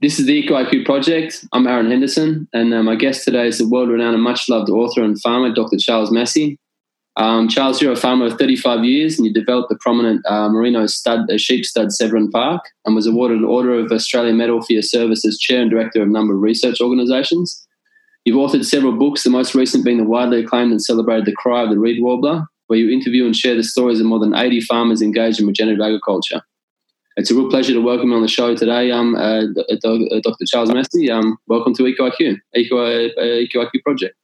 this is the EcoIQ project. I'm Aaron Henderson, and uh, my guest today is the world renowned and much loved author and farmer, Dr. Charles Massy. Um, Charles, you're a farmer of 35 years and you developed the prominent uh, merino stud, uh, sheep stud Severn Park and was awarded an Order of Australia Medal for your service as chair and director of a number of research organisations. You've authored several books, the most recent being the widely acclaimed and celebrated The Cry of the Reed Warbler, where you interview and share the stories of more than 80 farmers engaged in regenerative agriculture. It's a real pleasure to welcome you on the show today, um, uh, Dr. Uh, Charles Massy. Um, welcome to EcoIQ, Eco, uh, EcoIQ project.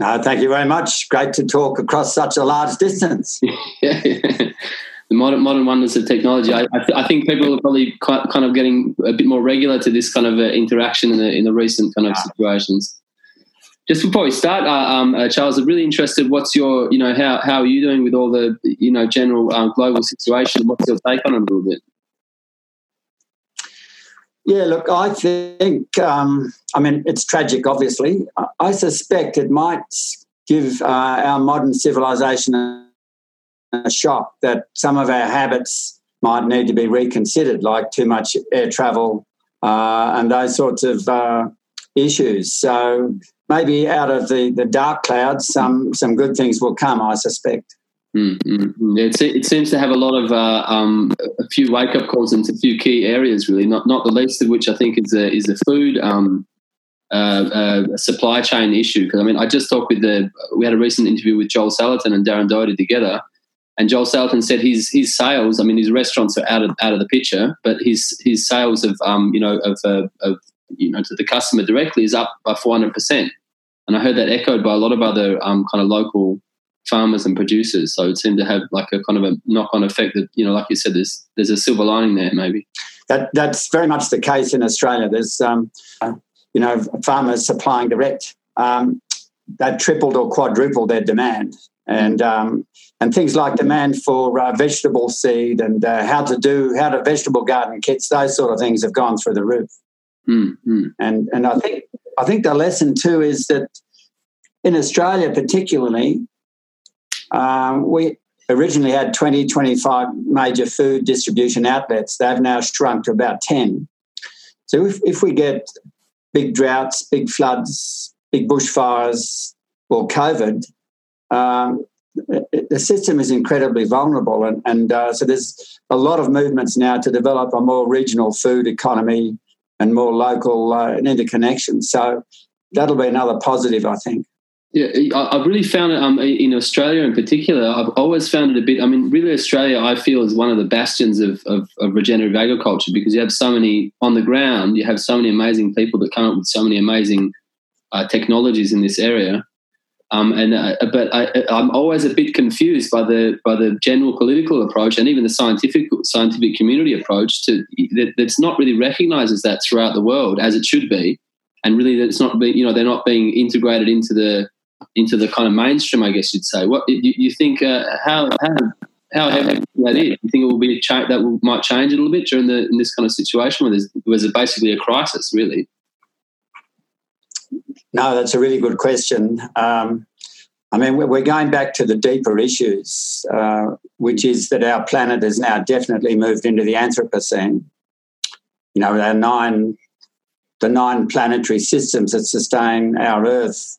No, thank you very much. Great to talk across such a large distance. yeah, the modern modern wonders of technology. I, I, th- I, think people are probably quite, kind of getting a bit more regular to this kind of uh, interaction in the in the recent kind of situations. Just before we start, uh, um, uh, Charles, I'm really interested. What's your, you know, how how are you doing with all the, you know, general um, global situation? What's your take on it a little bit? Yeah, look, I think, um, I mean, it's tragic, obviously. I suspect it might give uh, our modern civilization a, a shock that some of our habits might need to be reconsidered, like too much air travel uh, and those sorts of uh, issues. So maybe out of the, the dark clouds, some, some good things will come, I suspect. Mm-hmm. It, it seems to have a lot of uh, um, a few wake up calls into a few key areas, really. Not not the least of which I think is the is the food um, uh, uh, supply chain issue. Because I mean, I just talked with the we had a recent interview with Joel Salatin and Darren Doherty together, and Joel Salatin said his his sales. I mean, his restaurants are out of out of the picture, but his his sales of um, you know of, uh, of you know to the customer directly is up by four hundred percent. And I heard that echoed by a lot of other um, kind of local farmers and producers. So it seemed to have like a kind of a knock on effect that, you know, like you said, there's there's a silver lining there maybe. That that's very much the case in Australia. There's um, you know, farmers supplying direct. Um, they've tripled or quadrupled their demand. And um, and things like demand for uh, vegetable seed and uh, how to do how to vegetable garden kits, those sort of things have gone through the roof. Mm-hmm. And and I think I think the lesson too is that in Australia, particularly, um, we originally had 20, 25 major food distribution outlets. They've now shrunk to about 10. So if, if we get big droughts, big floods, big bushfires, or COVID, um, the system is incredibly vulnerable. And, and uh, so there's a lot of movements now to develop a more regional food economy and more local uh, interconnection. So that'll be another positive, I think. Yeah, I've really found it um, in Australia in particular. I've always found it a bit. I mean, really, Australia I feel is one of the bastions of, of, of, regenerative agriculture because you have so many on the ground. You have so many amazing people that come up with so many amazing uh, technologies in this area. Um, and uh, but I, am always a bit confused by the by the general political approach and even the scientific scientific community approach to that, that's not really recognises that throughout the world as it should be, and really that it's not being you know they're not being integrated into the into the kind of mainstream, I guess you'd say. What you, you think? Uh, how how how heavy that is? You think it will be a cha- that will, might change a little bit during the in this kind of situation where there's was it basically a crisis, really? No, that's a really good question. Um, I mean, we're going back to the deeper issues, uh, which is that our planet has now definitely moved into the Anthropocene. You know, our nine, the nine planetary systems that sustain our Earth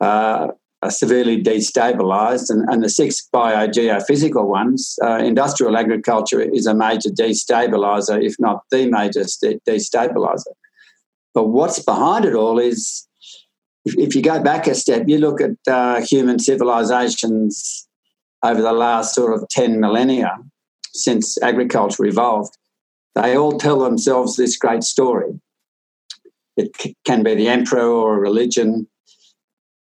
uh, are severely destabilised, and, and the six biogeophysical ones, uh, industrial agriculture is a major destabiliser, if not the major destabiliser. But what's behind it all is if, if, you go back a step, you look at uh, human civilizations over the last sort of 10 millennia since agriculture evolved, they all tell themselves this great story. It c- can be the emperor or religion,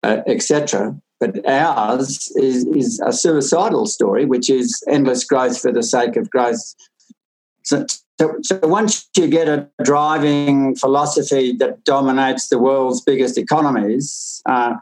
uh, etc. But ours is, is a suicidal story, which is endless growth for the sake of growth. So, so, so, once you get a driving philosophy that dominates the world's biggest economies, uh,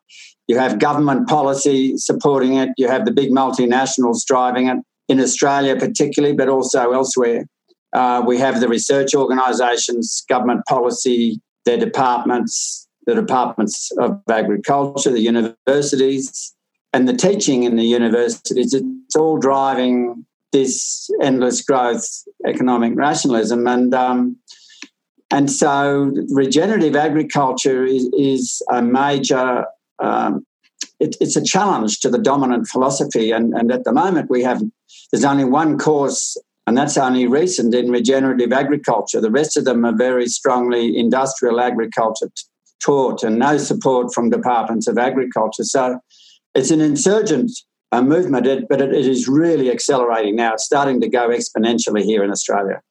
you have government policy supporting it, you have the big multinationals driving it, in Australia particularly, but also elsewhere. Uh, we have the research organisations, government policy, their departments, the departments of agriculture, the universities, and the teaching in the universities. It's all driving this endless growth, economic rationalism, and um, and so regenerative agriculture is, is a major um, it, it's a challenge to the dominant philosophy. And, and at the moment we have there's only one course and that's only recent in regenerative agriculture. The rest of them are very strongly industrial agriculture taught and no support from departments of agriculture. So it's an insurgent uh, movement but it, it is really accelerating now it's starting to go exponentially here in australia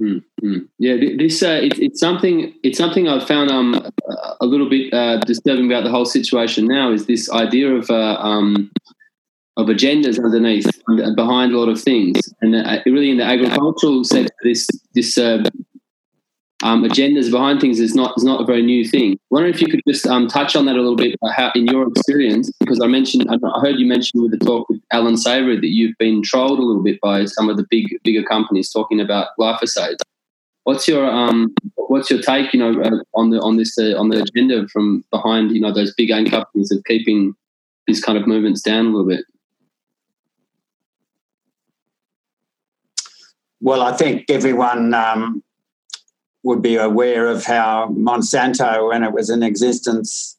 Mm-hmm. Yeah, this uh, it, it's something. It's something I've found um a little bit uh, disturbing about the whole situation now is this idea of uh, um of agendas underneath behind a lot of things, and uh, really in the agricultural sector, this this uh, um, agendas behind things is not is not a very new thing. I wonder if you could just um, touch on that a little bit, how in your experience, because I mentioned I heard you mention with the talk with Allan Savory that you've been trolled a little bit by some of the big bigger companies talking about glyphosate. What's your um what's your take you know uh, on the on this uh, on the agenda from behind you know those big AIM companies of keeping these kind of movements down a little bit? Well, I think everyone um, would be aware of how Monsanto, when it was in existence,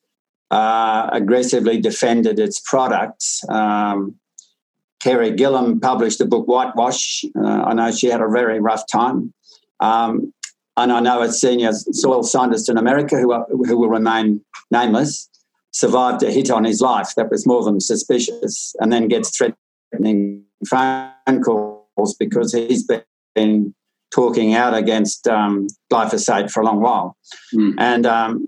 uh, aggressively defended its products. Um, Carey Gillam published the book Whitewash. Uh, I know she had a very rough time. Um, and I know a senior soil scientist in America who, who will remain nameless survived a hit on his life that was more than suspicious and then gets threatening phone calls because he's been talking out against um, glyphosate for a long while. Mm. And, um,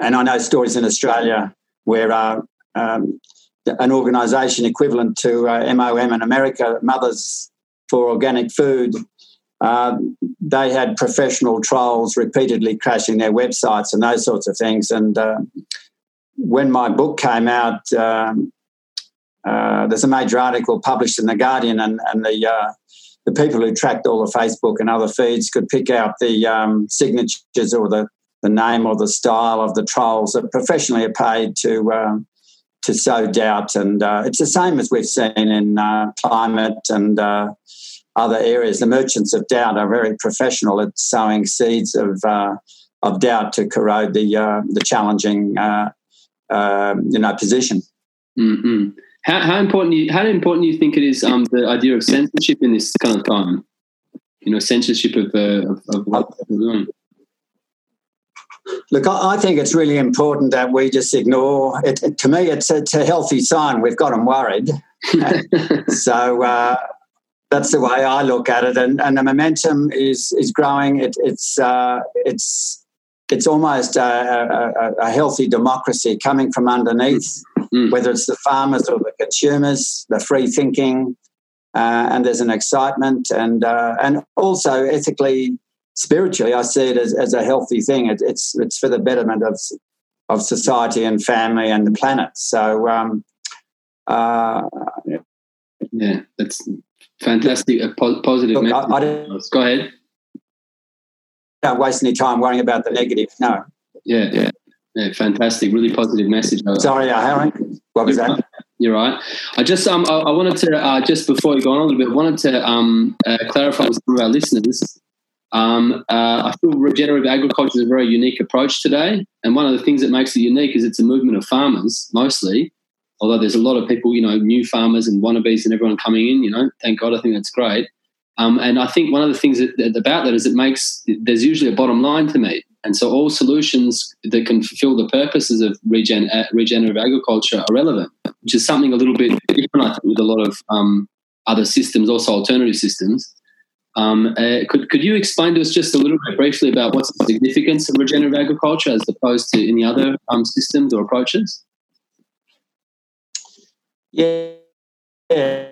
and I know stories in Australia where uh, um, an organisation equivalent to uh, MOM in America, Mothers for Organic Food, uh, they had professional trolls repeatedly crashing their websites and those sorts of things. And uh, when my book came out, um, uh, there's a major article published in the Guardian, and, and the uh, the people who tracked all the Facebook and other feeds could pick out the um, signatures or the, the name or the style of the trolls that professionally are paid to um, to sow doubt. And uh, it's the same as we've seen in uh, climate and uh, other areas. The merchants of doubt are very professional at sowing seeds of uh, of doubt to corrode the uh, the challenging uh, you know position. Mm-hmm. How, how important? You, how important do you think it is? Um, the idea of censorship in this kind of time. You know, censorship of uh, of, of what we're doing. Look, I think it's really important that we just ignore it. it to me, it's a, it's a, healthy sign. We've got them worried. so uh, that's the way I look at it, and, and the momentum is is growing. It, it's uh, it's it's almost a, a, a, healthy democracy coming from underneath, mm. whether it's the farmers or the consumers, the free thinking, uh, and there's an excitement, and uh, and also ethically, spiritually, I see it as, as a healthy thing. It, it's it's for the betterment of of society and family and the planet. So, um, uh, yeah, that's fantastic. A po- positive. Look, I, I Go ahead don't waste any time worrying about the negative. No. Yeah, yeah, yeah. Fantastic. Really positive message. Sorry, uh, Aaron. What was that? You're right. I just um I, I wanted to uh, just before we go on a little bit, wanted to um uh, clarify with some of our listeners. Um, uh, I feel regenerative agriculture is a very unique approach today, and one of the things that makes it unique is it's a movement of farmers mostly. Although there's a lot of people, you know, new farmers and wannabes and everyone coming in, you know, thank God, I think that's great. Um, and I think one of the things that, that, about that is it makes there's usually a bottom line to meet, and so all solutions that can fulfil the purposes of regen, uh, regenerative agriculture are relevant, which is something a little bit different, I think, with a lot of um, other systems, also alternative systems. Um, uh, could could you explain to us just a little bit briefly about what's the significance of regenerative agriculture as opposed to any other um, systems or approaches? Yeah. yeah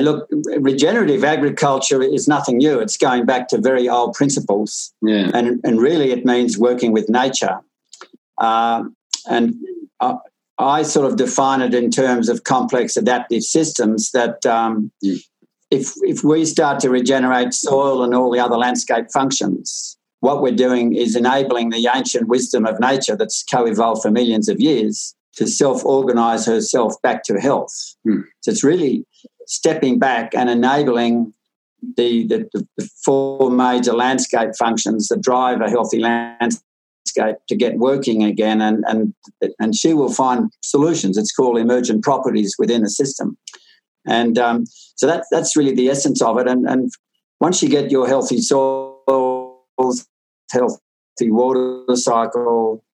look, regenerative agriculture is nothing new. It's going back to very old principles. Yeah. And, and really, it means working with nature. Uh, and I, I, sort of define it in terms of complex adaptive systems that um, if, if we start to regenerate soil and all the other landscape functions, what we're doing is enabling the ancient wisdom of nature that's co evolved for millions of years to self organize herself back to health. Mm. So it's really stepping back and enabling the, the, the four major landscape functions that drive a healthy landscape to get working again, and and and she will find solutions. It's called emergent properties within a system, and um, so that that's really the essence of it. And and once you get your healthy soils, healthy water cycle,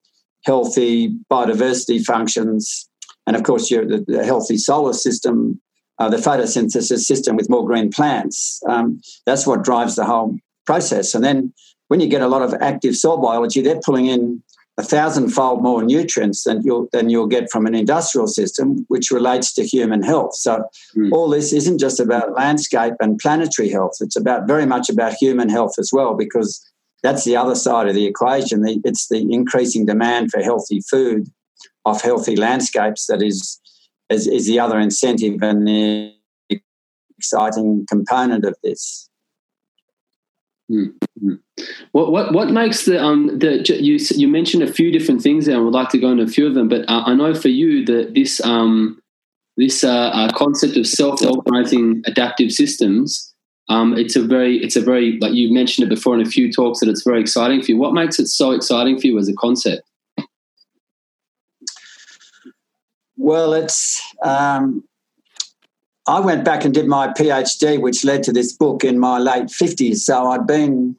healthy biodiversity functions, and of course your the, the healthy solar system, uh, the photosynthesis system with more green plants. Um, that's what drives the whole process. And then when you get a lot of active soil biology, they're pulling in a thousandfold more nutrients than you'll than you'll get from an industrial system, which relates to human health. So mm. all this isn't just about landscape and planetary health; it's about very much about human health as well, because that's the other side of the equation. It's the increasing demand for healthy food off healthy landscapes that is is, is the other incentive and the exciting component of this. Mm-hmm. What what what makes the um the you you mentioned a few different things there, and would like to go into a few of them. But uh, I know for you that this um this uh, uh, concept of self-organizing adaptive systems, um, it's a very it's a very like you mentioned it before in a few talks that it's very exciting for you. What makes it so exciting for you as a concept? Well, it's um, I went back and did my PhD, which led to this book in my late 50s. So I'd been,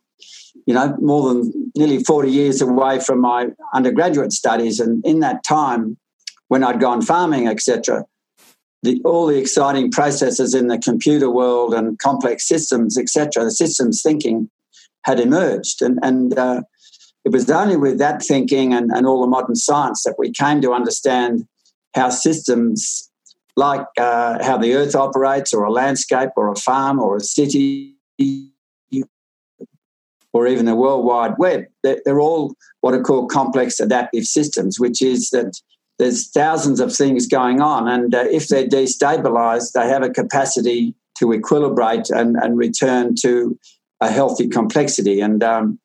you know, more than nearly 40 years away from my undergraduate studies. And in that time, when I'd gone farming, etc., the, all the exciting processes in the computer world and complex systems, etc., the systems thinking had emerged. And, and uh, it was only with that thinking and, and all the modern science that we came to understand how systems like uh, how the earth operates, or a landscape, or a farm, or a city, or even the World Wide Web. They're, all what are called complex adaptive systems, which is that there's thousands of things going on, and uh, if they're destabilized, they have a capacity to equilibrate and, and return to a healthy complexity. And um,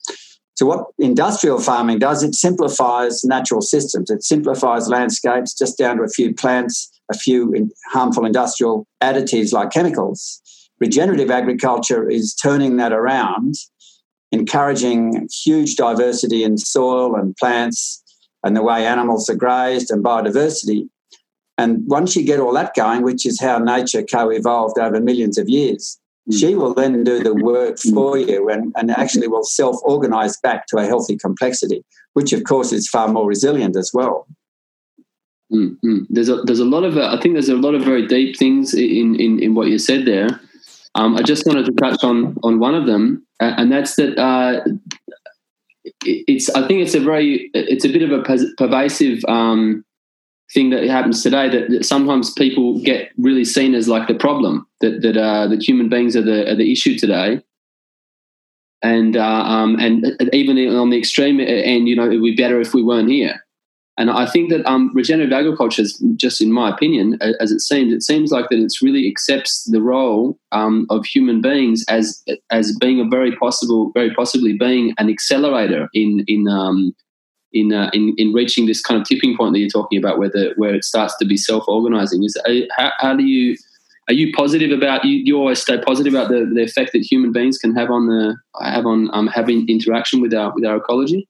so, what industrial farming does, it simplifies natural systems. It simplifies landscapes just down to a few plants a few harmful industrial additives like chemicals. Regenerative agriculture is turning that around, encouraging huge diversity in soil and plants and the way animals are grazed and biodiversity. And once you get all that going, which is how nature co evolved over millions of years. She will then do the work hmm. for you and, and actually will self organize back to a healthy complexity, which of course is far more resilient as well. Mm-hmm. There's a there's a lot of uh, I think there's a lot of very deep things in in, in what you said there. Um, I just wanted to touch on on one of them, uh, and that's that uh, it's I think it's a very it's a bit of a pervasive um, thing that happens today that, that, sometimes people get really seen as like the problem that that uh, that human beings are the are the issue today. And uh, um, and even on the extreme end, you know, it would be better if we weren't here. And I think that um, regenerative agriculture, is, just in my opinion, as it seems, it seems like that it's really accepts the role um, of human beings as as being a very possible, very possibly being an accelerator in in um, in, uh, in in reaching this kind of tipping point that you're talking about, where the, where it starts to be self organizing. Is how, how do you are you positive about you, you always stay positive about the, the effect that human beings can have on the have on um, having interaction with our with our ecology?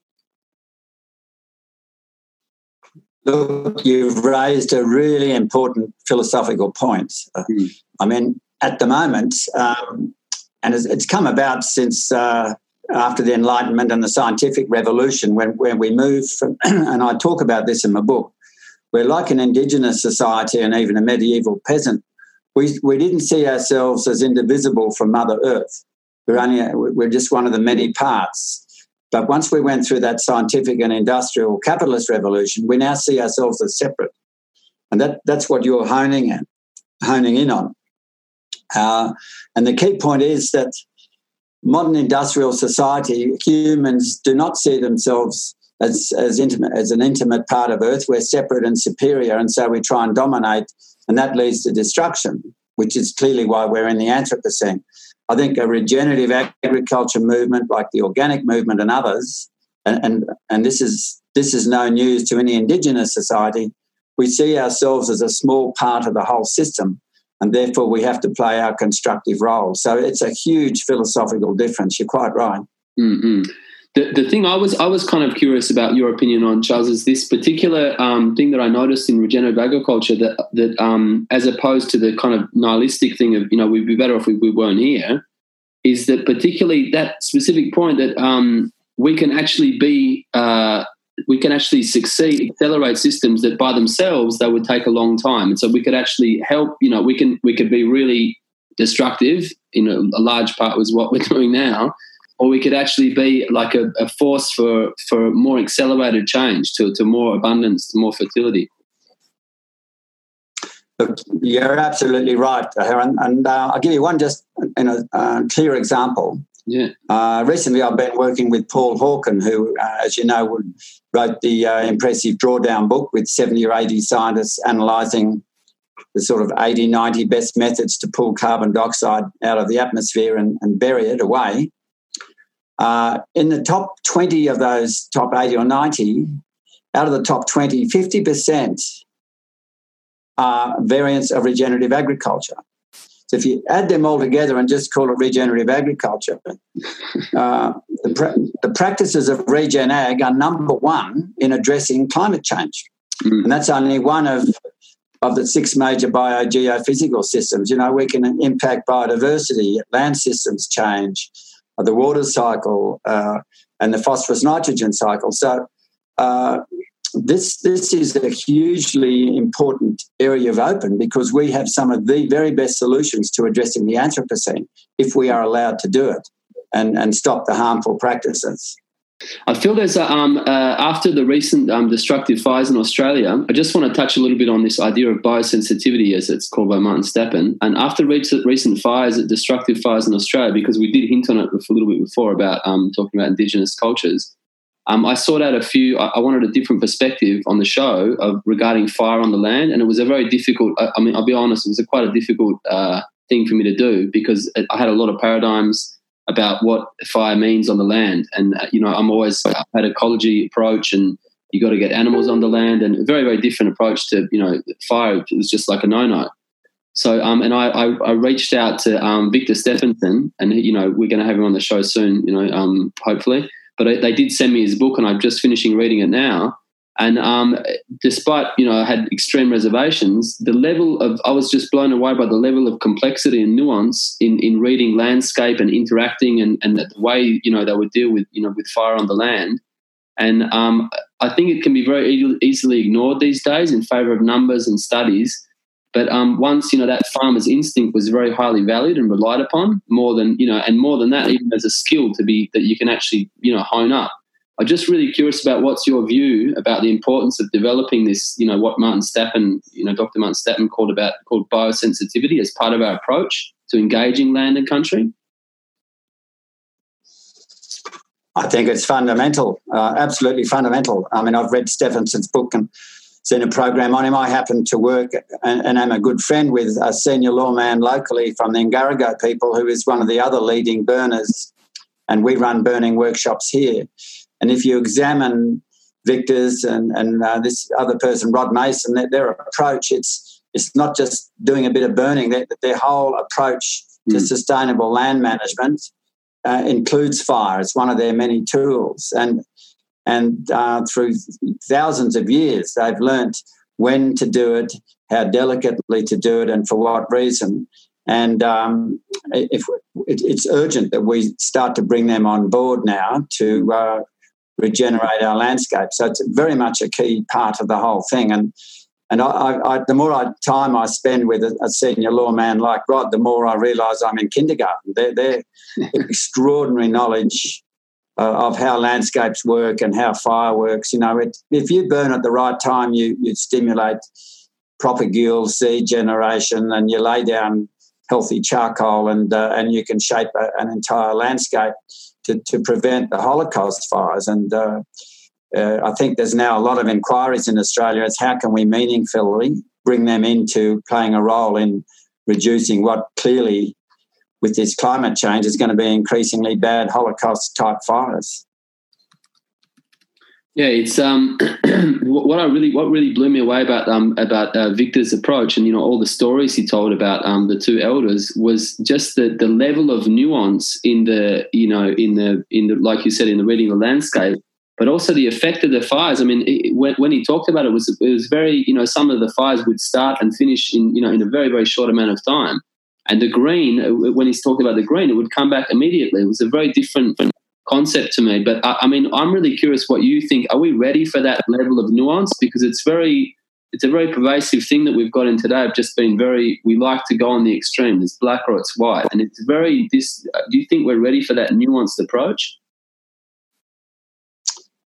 Look, you've raised a really important philosophical point. Mm. I mean, at the moment, um, and it's, it's, come about since uh, after the Enlightenment and the scientific revolution, when, when we move from, and I talk about this in my book, we're like an indigenous society and even a medieval peasant. We, we didn't see ourselves as indivisible from Mother Earth. We're only we're just one of the many parts. But once we went through that scientific and industrial capitalist revolution, we now see ourselves as separate. And that, that's what you're honing in, honing in on. Uh, and the key point is that modern industrial society, humans do not see themselves as, as intimate as an intimate part of Earth. We're separate and superior, and so we try and dominate, and that leads to destruction, which is clearly why we're in the Anthropocene. I think a regenerative agriculture movement like the organic movement and others, and, and, and this is this is no news to any indigenous society, we see ourselves as a small part of the whole system. And therefore we have to play our constructive role. So it's a huge philosophical difference. You're quite right. Mm-hmm. The, the thing I was I was kind of curious about your opinion on Charles is this particular um, thing that I noticed in regenerative agriculture that that um, as opposed to the kind of nihilistic thing of you know we'd be better off if we, we weren't here, is that particularly that specific point that um, we can actually be uh, we can actually succeed accelerate systems that by themselves they would take a long time. And so we could actually help you know we can we could be really destructive in a, a large part was what we're doing now or we could actually be like a, a, force for for more accelerated change to, to more abundance to more fertility. You're absolutely right Aaron. and uh, i'll give you one just you know, uh, clear example yeah. Uh, recently, I've been working with Paul Hawken, who, uh, as you know, wrote the uh, impressive Drawdown book with 70 or 80 scientists analysing the sort of 80, 90 best methods to pull carbon dioxide out of the atmosphere and, and bury it away. Uh, in the top 20 of those top 80 or 90, out of the top 20, 50% are variants of regenerative agriculture. So if you add them all together and just call it regenerative agriculture, uh, the, pra- the, practices of regen ag are number one in addressing climate change. Mm. And that's only one of, of the six major biogeophysical systems. You know, we can impact biodiversity, land systems change, uh, the water cycle, uh, and the phosphorus nitrogen cycle. So uh, this this is a hugely important area of open because we have some of the very best solutions to addressing the Anthropocene if we are allowed to do it and, and stop the harmful practices. I feel there's a, um, uh, after the recent um, destructive fires in Australia, I just want to touch a little bit on this idea of biosensitivity, as it's called by Martin Stappen. And after recent, recent fires, destructive fires in Australia, because we did hint on it a little bit before about um, talking about Indigenous cultures, um, I sought out a few. I, I, wanted a different perspective on the show of regarding fire on the land, and it was a very difficult. I, I mean, I'll be honest, it was a quite a difficult uh, thing for me to do because I had a lot of paradigms about what fire means on the land, and uh, you know, I'm always I've had ecology approach, and you got to get animals on the land, and a very very different approach to you know fire. It was just like a no no. So, um, and I, I, I, reached out to um, Victor Steffensen, and you know, we're going to have him on the show soon. You know, um, hopefully but I, they did send me his book, and I'm just finishing reading it now. And um, despite you know I had extreme reservations, the level of I was just blown away by the level of complexity and nuance in, in reading landscape and interacting and, and the way you know they would deal with you know with fire on the land. And um, I think it can be very easily ignored these days in favour of numbers and studies. But um, once you know that farmer's instinct was very highly valued and relied upon, more than you know, and more than that, even as a skill to be that you can actually you know hone up. I'm just really curious about what's your view about the importance of developing this, you know, what Martin Stappen, you know, Dr. Martin Stappen called about called biosensitivity as part of our approach to engaging land and country. I think it's fundamental, uh, absolutely fundamental. I mean, I've read Steffensen's book and seen a program on him. I happen to work and, and am a good friend with a senior lawman locally from the Ngarigo people, who is one of the other leading burners, and we run burning workshops here. And if you examine Victor's and, and uh, this other person, Rod Mason, their, their, approach, it's it's not just doing a bit of burning. Their, their whole approach mm. to hmm. sustainable land management uh, includes fire. It's one of their many tools. And and uh, through thousands of years, they've learnt when to do it, how delicately to do it, and for what reason. And um, if it, it's urgent that we start to bring them on board now to uh, regenerate our landscape. So it's very much a key part of the whole thing. And and I, I, the more I, time I spend with a, a senior lawman like Rod, the more I realise I'm in kindergarten. They're, they're extraordinary knowledge uh, of how landscapes work and how fire works. You know, it, if you burn at the right time, you, you stimulate propagule seed generation and you lay down healthy charcoal and, uh, and you can shape a, an entire landscape to, to prevent the Holocaust fires. And uh, uh, I think there's now a lot of inquiries in Australia as how can we meaningfully bring them into playing a role in reducing what clearly with this climate change is going to be increasingly bad Holocaust type fires. Yeah, it's um, what I really what really blew me away about um about uh, Victor's approach and you know all the stories he told about um the two elders was just the the level of nuance in the you know in the in the like you said in the reading the landscape, but also the effect of the fires. I mean, it, when, when he talked about it, was it was very you know some of the fires would start and finish in you know in a very very short amount of time, and the green uh, when he's talking about the green, it would come back immediately. It was a very different concept to me. But I, I, mean, I'm really curious what you think. Are we ready for that level of nuance? Because it's very, it's a very pervasive thing that we've got in today. Of just being very, we like to go on the extreme. It's black or it's white, and it's very. This. Do you think we're ready for that nuanced approach?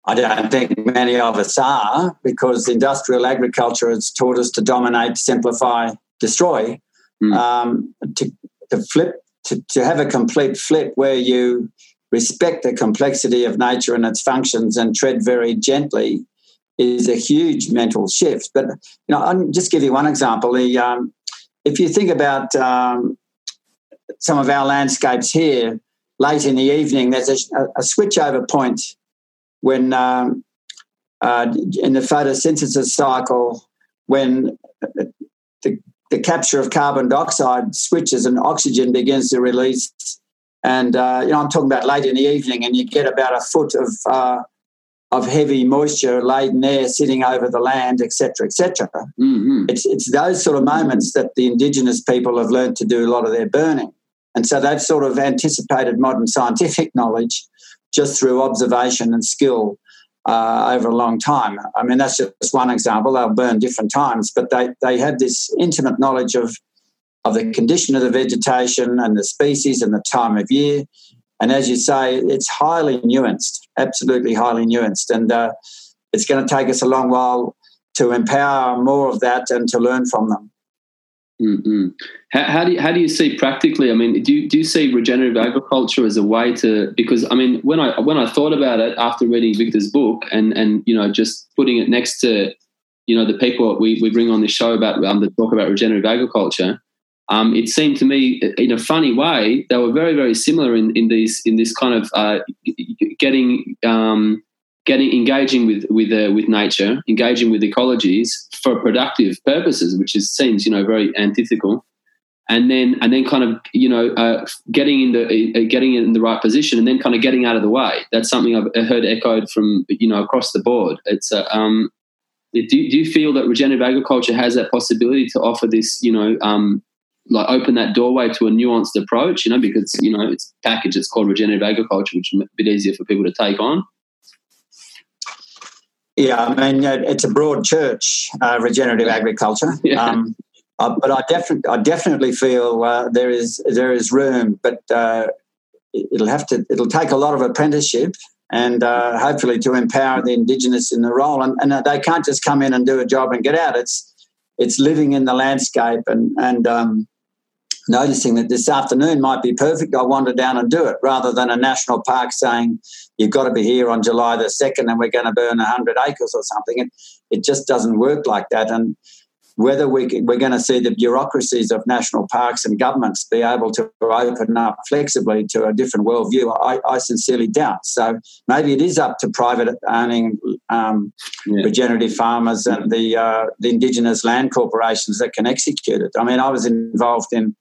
I don't think many of us are because industrial agriculture has taught us to dominate, simplify, destroy. Mm. Um, to, to flip, to, to have a complete flip where you respect the complexity of nature and its functions and tread very gently is a huge mental shift. But you know, I'll just give you one example. The, um, if you think about um, some of our landscapes here, late in the evening, there's a, a switchover point when um, uh, in the photosynthesis cycle when the, capture of carbon dioxide switches and oxygen begins to release and uh, you know, I'm talking about late in the evening, and you get about a foot of uh, of heavy moisture laden air sitting over the land, etc., etc. Mm-hmm. It's it's those sort of moments that the indigenous people have learned to do a lot of their burning, and so they've sort of anticipated modern scientific knowledge just through observation and skill uh, over a long time. I mean, that's just one example. They'll burn different times, but they they have this intimate knowledge of of the condition of the vegetation and the species and the time of year. And as you say, it's highly nuanced, absolutely highly nuanced. And uh, it's going to take us a long while to empower more of that and to learn from them. Mm-hmm. How, how, do you, how do you see practically? I mean, do you, do you see regenerative agriculture as a way to? Because I mean, when I when I thought about it after reading Victor's book and and you know just putting it next to you know the people we, we bring on the show about um, the talk about regenerative agriculture, um, it seemed to me, in a funny way, they were very, very similar in, in these in this kind of uh, getting um, getting engaging with with uh, with nature, engaging with ecologies for productive purposes, which is seems you know very antithetical, and then and then kind of you know uh, getting in the uh, getting in the right position, and then kind of getting out of the way. That's something I've heard echoed from you know across the board. It's uh, um, do, do you feel that regenerative agriculture has that possibility to offer this you know um, like open that doorway to a nuanced approach, you know, because you know it's package. It's called regenerative agriculture, which is a bit easier for people to take on. Yeah, I mean it's a broad church, uh, regenerative agriculture. Yeah. Um, uh, but I definitely, I definitely feel uh, there is there is room, but uh, it'll have to it'll take a lot of apprenticeship and uh, hopefully to empower the indigenous in the role. And, and, they can't just come in and do a job and get out. It's it's living in the landscape and and um, noticing that this afternoon might be perfect, I'll wander down and do it rather than a national park saying, you've got to be here on July the 2nd and we're going to burn 100 acres or something. It, it just doesn't work like that. And whether we, we're going to see the bureaucracies of national parks and governments be able to open up flexibly to a different worldview, I, I sincerely doubt. So maybe it is up to private owning um, yeah. regenerative farmers and the uh, the indigenous land corporations that can execute it. I mean, I was involved in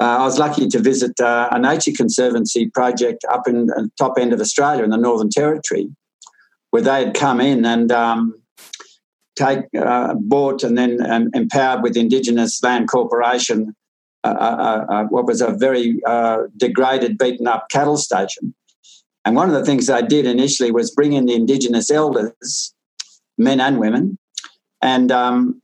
I was lucky to visit uh, a nature conservancy project up in the top end of Australia in the Northern Territory, where they had come in and um, take uh, bought and then um, empowered with Indigenous Land Corporation uh, uh, uh, what was a very degraded, beaten up cattle station. And one of the things they did initially was bring in the Indigenous elders, men and women, and um,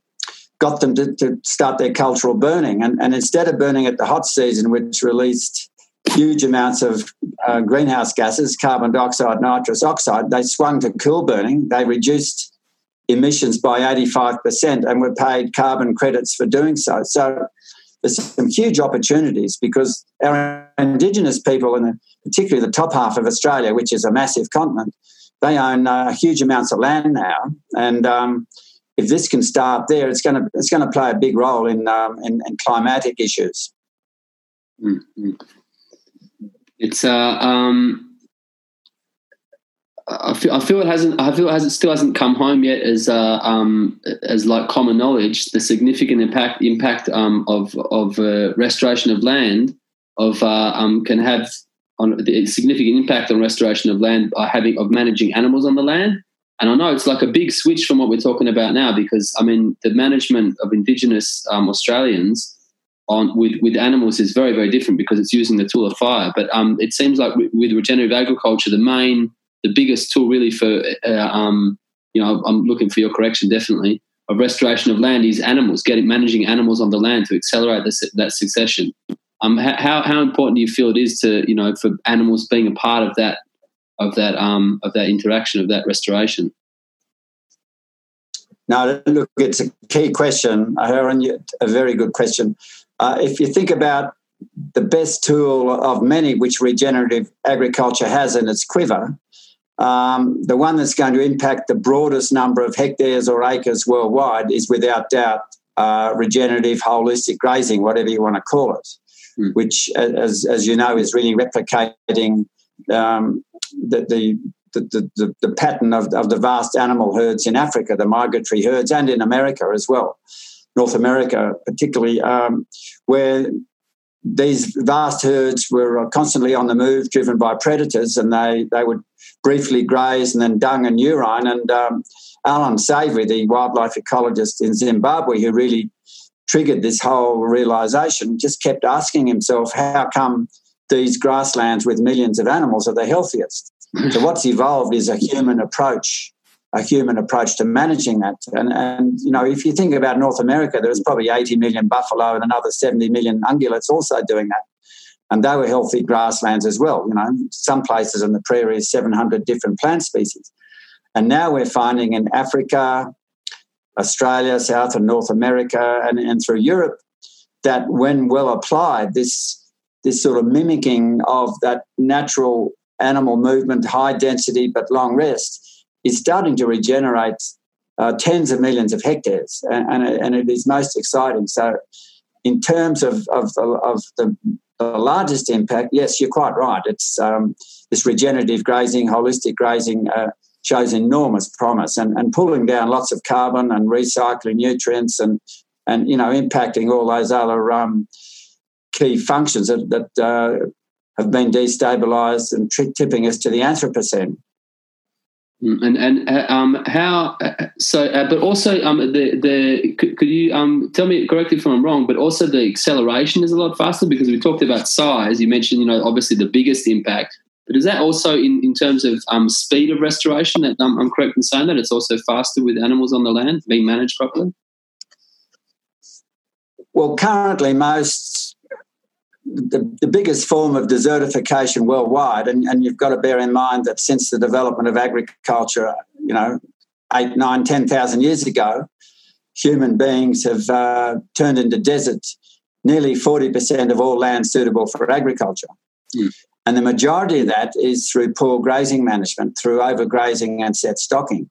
got them to, to start their cultural burning. And, and instead of burning at the hot season, which released huge amounts of uh, greenhouse gases, carbon dioxide, nitrous oxide, they swung to cool burning. They reduced emissions by 85% and were paid carbon credits for doing so. So there's some huge opportunities because our Indigenous people, and particularly the top half of Australia, which is a massive continent, they own uh, huge amounts of land now. And um, if this can start there, it's going to it's going to play a big role in um, in, in, climatic issues. Mm-hmm. It's uh, um, I feel, I feel it hasn't. I feel it hasn't still hasn't come home yet as uh, um, as like common knowledge. The significant impact impact um, of of uh, restoration of land of uh, um, can have on the significant impact on restoration of land by having of managing animals on the land. And I know it's like a big switch from what we're talking about now because I mean the management of Indigenous um, Australians on with with animals is very very different because it's using the tool of fire. But um, it seems like with regenerative agriculture, the main the biggest tool really for uh, um, you know I'm looking for your correction definitely of restoration of land is animals getting managing animals on the land to accelerate that succession. Um, how how important do you feel it is to you know for animals being a part of that of that um, of that interaction of that restoration? No, look, it's a key question, Aaron. A very good question. Uh, if you think about the best tool of many which regenerative agriculture has in its quiver, um, the one that's going to impact the broadest number of hectares or acres worldwide is without doubt uh, regenerative holistic grazing, whatever you want to call it, mm. which, as, as you know, is really replicating um, the, the the, the, the, pattern of, of the vast animal herds in Africa, the migratory herds, and in America as well, North America particularly, um, where these vast herds were constantly on the move, driven by predators, and they, they would briefly graze and then dung and urine. And um, Allan Savory, the wildlife ecologist in Zimbabwe, who really triggered this whole realization, just kept asking himself, how come these grasslands with millions of animals are the healthiest? so what's evolved is a human approach a human approach to managing that. And, and, you know, if you think about North America, there was probably 80 million buffalo and another 70 million ungulates also doing that. And they were healthy grasslands as well. You know, some places in the prairies, 700 different plant species. And now we're finding in Africa, Australia, South and North America, and, and through Europe, that when well applied, this, this sort of mimicking of that natural animal movement, high density but long rest, is starting to regenerate uh, tens of millions of hectares, and, and, and, it is most exciting. So, in terms of, of, the, of the, the largest impact, yes, you're quite right. It's um, this regenerative grazing, holistic grazing uh, shows enormous promise, and, and pulling down lots of carbon and recycling nutrients, and and you know impacting all those other um, key functions that, that uh, have been destabilised and tri- tipping us to the Anthropocene. Mm, and and uh, um, how uh, so? Uh, but also, um, the the could, could you um, tell me correctly if I'm wrong? But also, the acceleration is a lot faster because we talked about size. You mentioned, you know, obviously the biggest impact. But is that also in, in terms of um, speed of restoration? That um, I'm correct in saying that it's also faster with animals on the land being managed properly. Well, currently, most the, the biggest form of desertification worldwide. And, and you've got to bear in mind that since the development of agriculture, you know, eight, nine, 10,000 years ago, human beings have uh, turned into deserts nearly 40% of all land suitable for agriculture. Mm. And the majority of that is through poor grazing management, through overgrazing and set stocking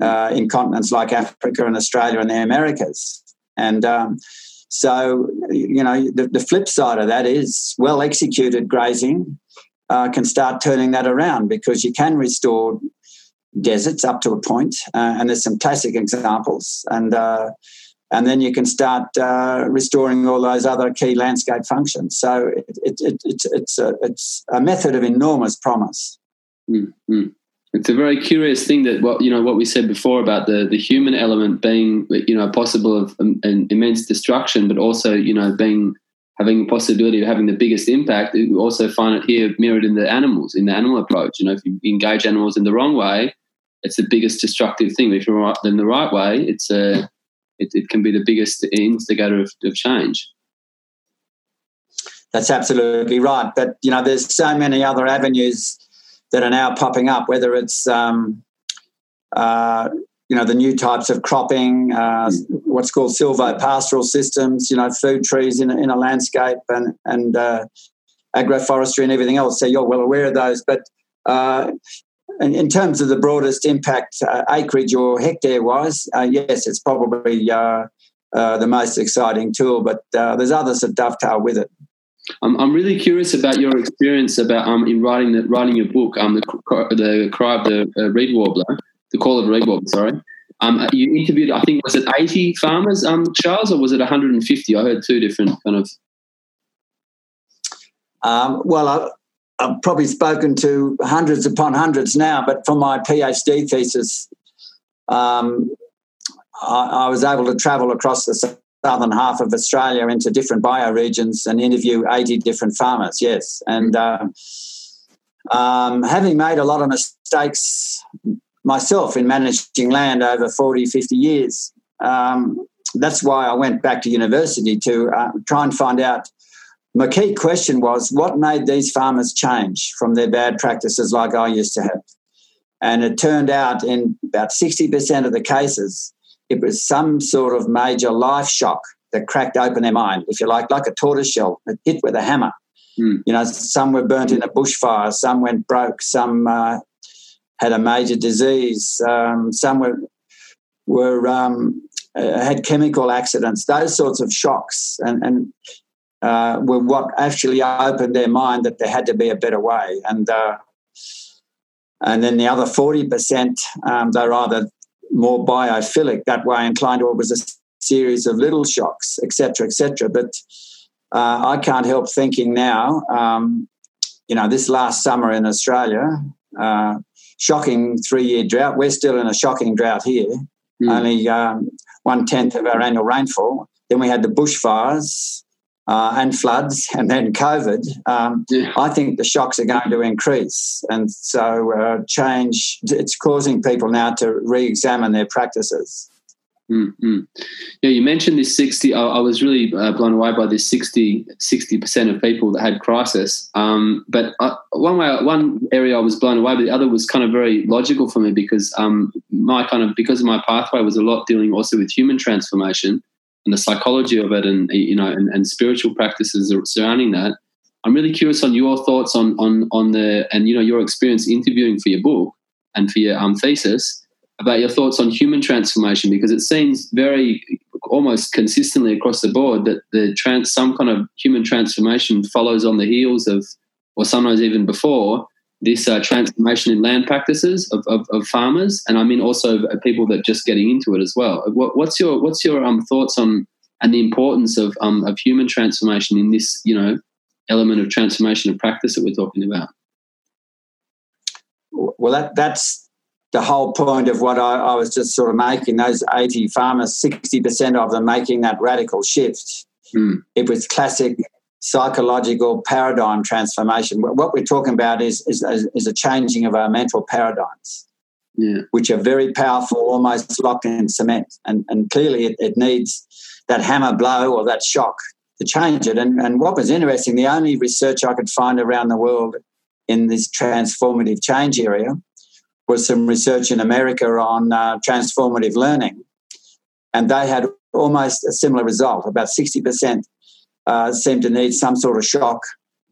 uh, in continents like Africa and Australia and the Americas. And um, so, you know, the, the flip side of that is well executed grazing uh, can start turning that around because you can restore deserts up to a point, uh, and there's some classic examples, and uh, and then you can start uh, restoring all those other key landscape functions. So it, it, it, it's it's a, it's a method of enormous promise. Mm-hmm it's a very curious thing that what you know what we said before about the the human element being you know possible of um, an immense destruction, but also you know being having a possibility of having the biggest impact. We also find it here mirrored in the animals, in the animal approach. You know, if you engage animals in the wrong way, it's the biggest destructive thing. If you're in the right way, it's a it, it can be the biggest instigator of, of change. That's absolutely right. But you know, there's so many other avenues that are now popping up, whether it's um, uh, you know the new types of cropping, uh, what's called silvopastoral systems, you know food trees in, in a landscape, and and uh, agroforestry and everything else. So you're well aware of those, but. Uh, in, in terms of the broadest impact, uh, acreage or hectare wise, uh, yes, it's probably the most exciting tool, but there's others that dovetail with it. I'm, I'm really curious about your experience about um in writing the writing your book um the the cry of the uh, reed warbler the call of reed warbler sorry. Um you interviewed I think was it 80 farmers um Charles or was it 150 I heard two different kind of um, well I, I've probably spoken to hundreds upon hundreds now but for my PhD thesis um, I, I was able to travel across the southern half of Australia into different bioregions and interview 80 different farmers, yes. And uh, um, having made a lot of mistakes myself in managing land over 40, 50 years, um, that's why I went back to university to uh, try and find out. My key question was what made these farmers change from their bad practices like I used to have? And it turned out in about 60% of the cases, it was some sort of major life shock that cracked open their mind, if you like, like a tortoise shell, it hit with a hammer. Mm. You know, some were burnt in a bushfire, some went broke, some uh, had a major disease, um, some were were um, uh, had chemical accidents. Those sorts of shocks and, and uh, were what actually opened their mind that there had to be a better way. And uh, and then the other forty percent, um, they're either more biophilic that way, inclined, or it was a series of little shocks, etc., etc. But uh, I can't help thinking now, um, you know, this last summer in Australia, uh, shocking three-year drought. We're still in a shocking drought here, mm. only um, one tenth of our annual rainfall. Then we had the bushfires. Uh, and floods, and then COVID, um, yeah. I think the shocks are going to increase. And so, uh, change, it's causing people now to re examine their practices. Mm-hmm. Yeah, you mentioned this 60. I, I was really uh, blown away by this 60 percent of people that had crisis. Um, but uh, one way, one area I was blown away, but the other was kind of very logical for me because um, my kind of because of my pathway was a lot dealing also with human transformation and the psychology of it, and you know, and, and spiritual practices surrounding that. I'm really curious on your thoughts on on on the and you know your experience interviewing for your book and for your um, thesis about your thoughts on human transformation because it seems very almost consistently across the board that the trans, some kind of human transformation follows on the heels of, or sometimes even before, this uh, transformation in land practices of, of, of, farmers, and I mean also people that are just getting into it as well. What, what's your what's your um, thoughts on and the importance of um, of human transformation in this you know element of transformation of practice that we're talking about? Well, that that's the whole point of what I, I, was just sort of making those 80 farmers 60% of them making that radical shift mm. it was classic psychological paradigm transformation what we're talking about is, is, is a changing of our mental paradigms yeah. which are very powerful almost locked in cement and, and clearly it, it needs that hammer blow or that shock to change it and, and what was interesting the only research i could find around the world in this transformative change area was some research in America on uh, transformative learning, and they had almost a similar result. About 60% uh, seemed to need some sort of shock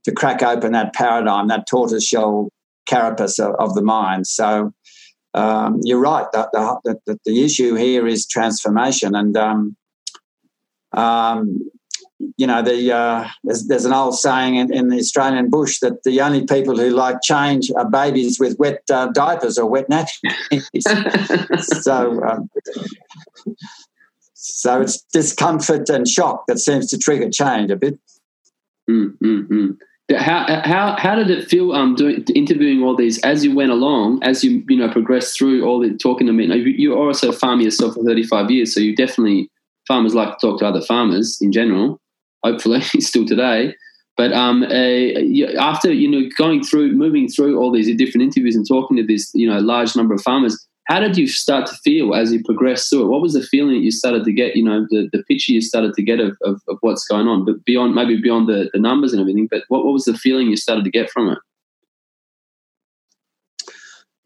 to crack open that paradigm, that tortoiseshell carapace of, of the mind. So um, you're right. The, the, the, the, issue here is transformation, and um, um, you know, the uh, there's, there's, an old saying in, in, the Australian bush that the only people who like change are babies with wet uh, diapers or wet napkins. so, um, so it's discomfort and shock that seems to trigger change a bit. Mm-hmm. How, how, how did it feel um, doing interviewing all these as you went along, as you you know progressed through all the talking to me? You're also a farmer yourself for 35 years, so you definitely farmers like to talk to other farmers in general hopefully still today. But um, after you know going through, moving through all these different interviews and talking to this you know large number of farmers, how did you start to feel as you progressed through it? What was the feeling that you started to get? You know, the, the picture you started to get of, of, of what's going on, but beyond maybe beyond the, the numbers and everything. But what, what was the feeling you started to get from it?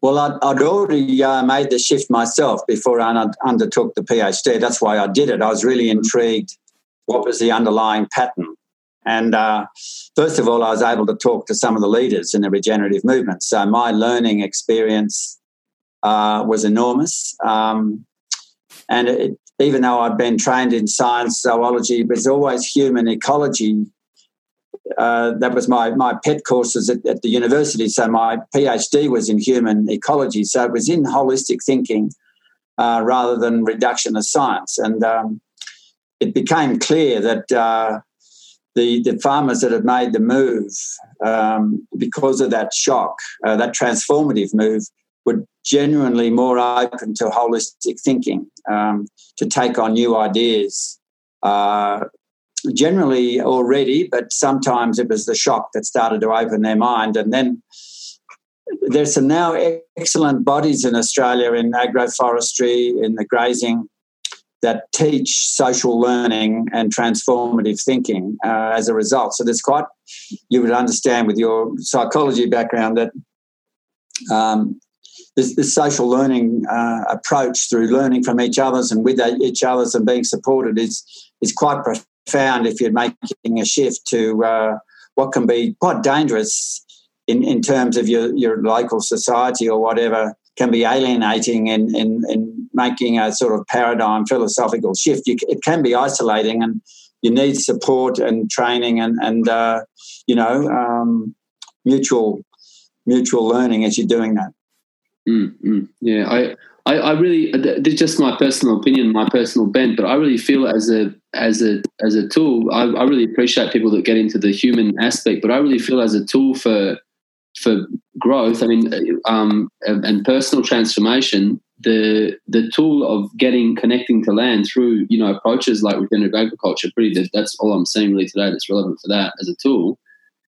Well, I'd, I'd already uh, made the shift myself before I undertook the PhD. That's why I did it. I was really intrigued what was the underlying pattern. And uh, first of all, I was able to talk to some of the leaders in the regenerative movement. So my learning experience uh, was enormous. Um, and it, even though I'd been trained in science, zoology, but it's always human ecology. uh, that was my, my pet courses at, at, the university. So my PhD was in human ecology. So it was in holistic thinking uh, rather than reductionist science. And um, it became clear that uh, the, the farmers that had made the move um, because of that shock, uh, that transformative move, genuinely more open to holistic thinking, um, to take on new ideas. Uh, generally already, but sometimes it was the shock that started to open their mind. And then there's some now excellent bodies in Australia in agroforestry, in the grazing, that teach social learning and transformative thinking uh, as a result. So there's quite, you would understand with your psychology background that um, this, this, social learning uh, approach through learning from each others and with each others and being supported is is quite profound if you're making a shift to uh, what can be quite dangerous in, in terms of your, your local society or whatever can be alienating in, in, in making a sort of paradigm philosophical shift. You, it can be isolating and you need support and training and, and uh, you know, um, mutual mutual learning as you're doing that. Mm, yeah, I, I, I really, this is just my personal opinion, my personal bent, but I really feel as a as a as a tool. I, I really appreciate people that get into the human aspect, but I really feel as a tool for for growth. I mean, um, and personal transformation. The the tool of getting connecting to land through you know approaches like regenerative agriculture. Pretty. That's all I'm seeing really today. That's relevant for that as a tool.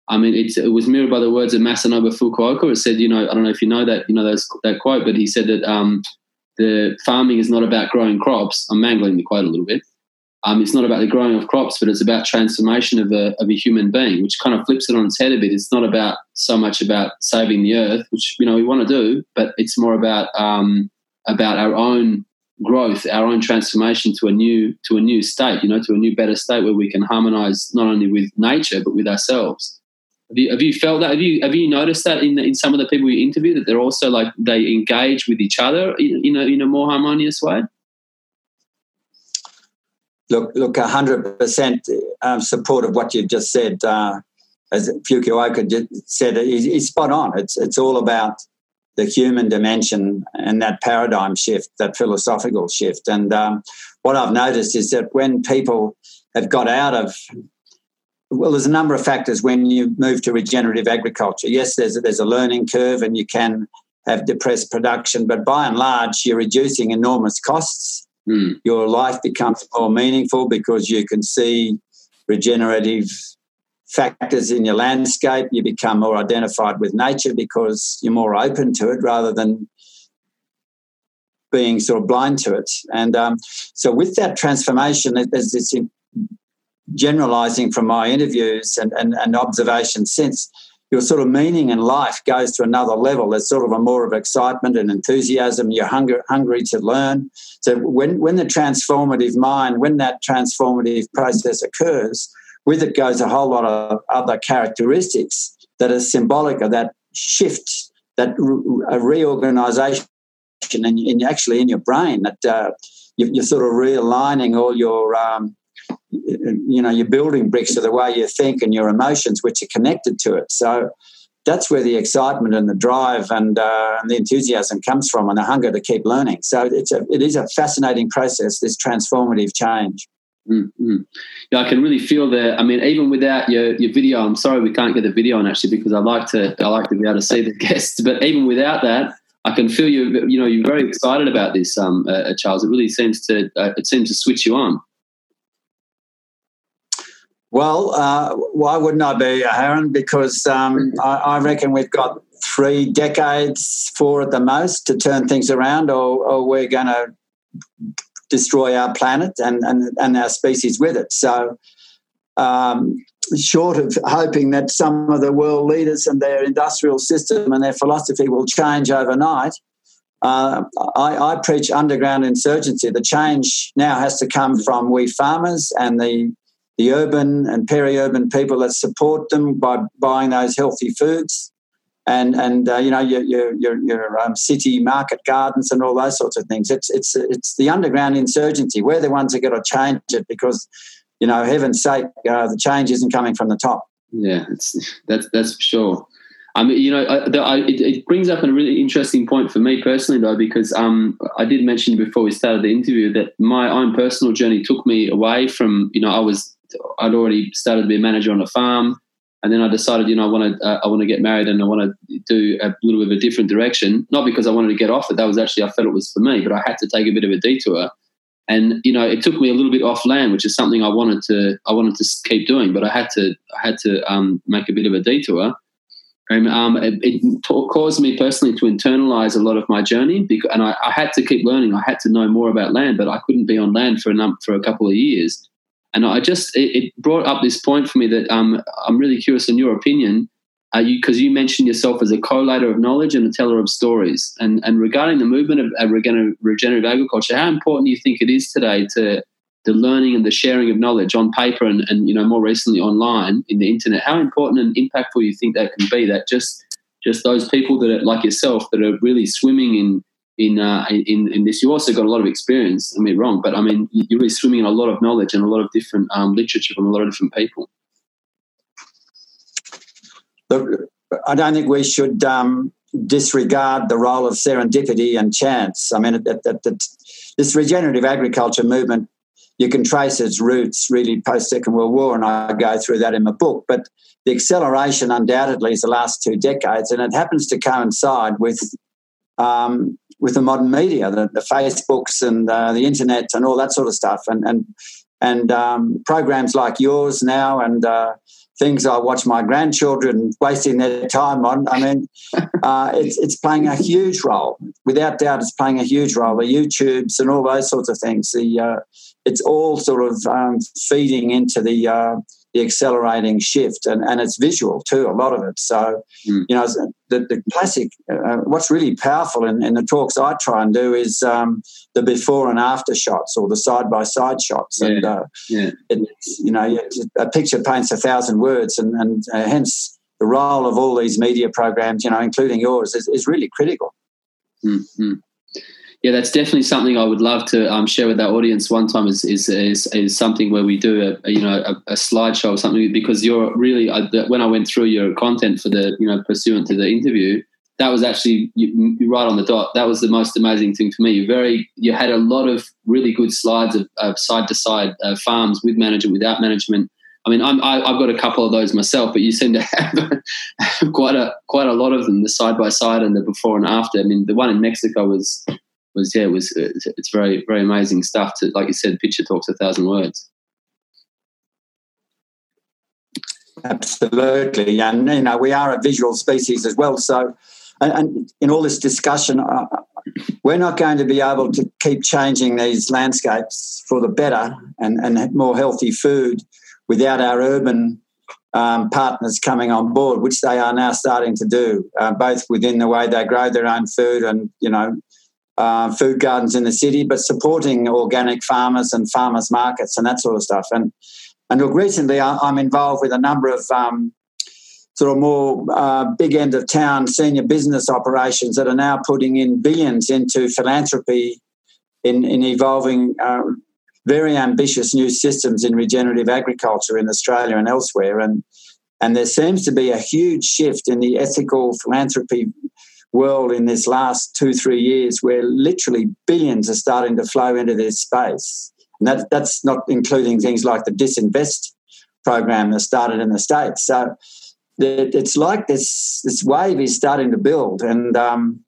I mean, it was mirrored by the words of Masanobu Fukuoka. It said, you know, I don't know if you know that, you know, that quote, but he said that um, the farming is not about growing crops. I'm mangling the quote a little bit. Um, it's not about the growing of crops, but it's about transformation of a, of a human being, which kind of flips it on its head a bit. It's not about so much about saving the earth, which you know we want to do, but it's more about um, about our own growth, our own transformation to a new to a new state, you know, to a new better state where we can harmonize not only with nature but with ourselves. Have you, have you felt that? Have you have you noticed that in in some of the people you interview that they're also like they engage with each other in, in a in a more harmonious way? Look, look, hundred percent um, support of what you've just said. Uh, as Fukuoka said, he's, he's spot on. It's it's all about the human dimension and that paradigm shift, that philosophical shift. And um, what I've noticed is that when people have got out of well, there's a number of factors when you move to regenerative agriculture. Yes, there's a, there's a learning curve, and you can have depressed production, but by and large, you're reducing enormous costs. Mm. Your life becomes more meaningful because you can see regenerative factors in your landscape. You become more identified with nature because you're more open to it rather than being sort of blind to it. And um, so, with that transformation, there's this generalizing from my interviews and, and, and observations since, your sort of meaning in life goes to another level. There's sort of a more of excitement and enthusiasm. You're hungry, hungry to learn. So when, when the transformative mind, when that transformative process occurs, with it goes a whole lot of other characteristics that are symbolic of that shift, that re- reorganization, and, actually in your brain that uh, you, are sort of realigning all your um, you know, you're building bricks of the way you think and your emotions, which are connected to it. So that's where the excitement and the drive and, uh, and the enthusiasm comes from, and the hunger to keep learning. So it's a, it is a fascinating process. This transformative change. Mm-hmm. Yeah, I can really feel that. I mean, even without your, your video, I'm sorry we can't get the video on actually because I like to I like to be able to see the guests. But even without that, I can feel you. You know, you're very excited about this, um, uh, Charles. It really seems to uh, it seems to switch you on. Well, uh, why wouldn't I be, Aaron? Because um, I, I, reckon we've got three decades, four at the most, to turn things around, or, or we're going to destroy our planet and, and, and our species with it. So, um, short of hoping that some of the world leaders and their industrial system and their philosophy will change overnight, uh, I, I, preach underground insurgency. The change now has to come from we farmers and the the urban and peri-urban people that support them by buying those healthy foods and and uh, you know your your your, your um, city market gardens and all those sorts of things. It's it's it's the underground insurgency. We're the ones that got to change it because you know heaven's sake uh, the change isn't coming from the top. Yeah, that's that's for sure. I mean, you know, I, the, I, it, it, brings up a really interesting point for me personally, though, because um, I did mention before we started the interview that my own personal journey took me away from, you know, I was, I'd already started to be a manager on a farm, and then I decided, you know, I want to, uh, I want to get married and I want to do a little bit of a different direction. Not because I wanted to get off it; that was actually I felt it was for me, but I had to take a bit of a detour. And you know, it took me a little bit off land, which is something I wanted to, I wanted to keep doing, but I had to, I had to um, make a bit of a detour and um, it, it, caused me personally to internalize a lot of my journey, because, and I, I, had to keep learning. I had to know more about land, but I couldn't be on land for a num- for a couple of years. And I just it, it brought up this point for me that um, I'm really curious in your opinion, uh, you because you mentioned yourself as a collator of knowledge and a teller of stories. And and regarding the movement of regenerative agriculture, how important do you think it is today to the learning and the sharing of knowledge on paper and, and you know more recently online in the internet how important and impactful you think that can be that just just those people that are like yourself that are really swimming in in uh, in, in this you also got a lot of experience i mean wrong but i mean you're really swimming in a lot of knowledge and a lot of different um, literature from a lot of different people Look, i don't think we should um, disregard the role of serendipity and chance i mean this regenerative agriculture movement you can trace its roots really post Second World War, and I go through that in my book. But the acceleration undoubtedly is the last two decades, and it happens to coincide with um, with the modern media, the, the Facebooks and uh, the internet and all that sort of stuff, and and and um, programs like yours now, and uh, things I watch my grandchildren wasting their time on. I mean, uh, it's, it's playing a huge role. Without doubt, it's playing a huge role. The YouTubes and all those sorts of things. The uh, it's all sort of um, feeding into the uh, the accelerating shift, and, and it's visual too. A lot of it. So, mm. you know, the, the classic. Uh, what's really powerful in, in, the talks I try and do is um, the before and after shots, or the side by side shots, yeah. and uh, yeah. It, you know, a picture paints a thousand words, and, and uh, hence the role of all these media programs, you know, including yours, is, is really critical. Mm-hmm yeah, that's definitely something I would love to um, share with our audience one time. Is is is, is something where we do a, you know a, a, slideshow or something because you're really the, when I went through your content for the you know pursuant to the interview, that was actually you, right on the dot. That was the most amazing thing for me. You very you had a lot of really good slides of, of side to side uh, farms with management, without management. I mean, I'm, I, have got a couple of those myself, but you seem to have quite a quite a lot of them, the side by side and the before and after. I mean, the one in Mexico was was yeah, it was it's very very amazing stuff. To like you said, picture talks a thousand words. Absolutely, and you know we are a visual species as well. So, and, and in all this discussion, uh, we're not going to be able to keep changing these landscapes for the better and, and more healthy food without our urban um, partners coming on board, which they are now starting to do, uh, both within the way they grow their own food and you know uh, food gardens in the city, but supporting organic farmers and farmers markets and that sort of stuff. And and look, recently I'm involved with a number of um, sort of more uh, big end of town senior business operations that are now putting in billions into philanthropy in, in evolving uh, very ambitious new systems in regenerative agriculture in Australia and elsewhere. And and there seems to be a huge shift in the ethical philanthropy world in this last two, three years where literally billions are starting to flow into this space. And that, that's not including things like the Disinvest program that started in the States. So it's like this, this wave is starting to build. And um,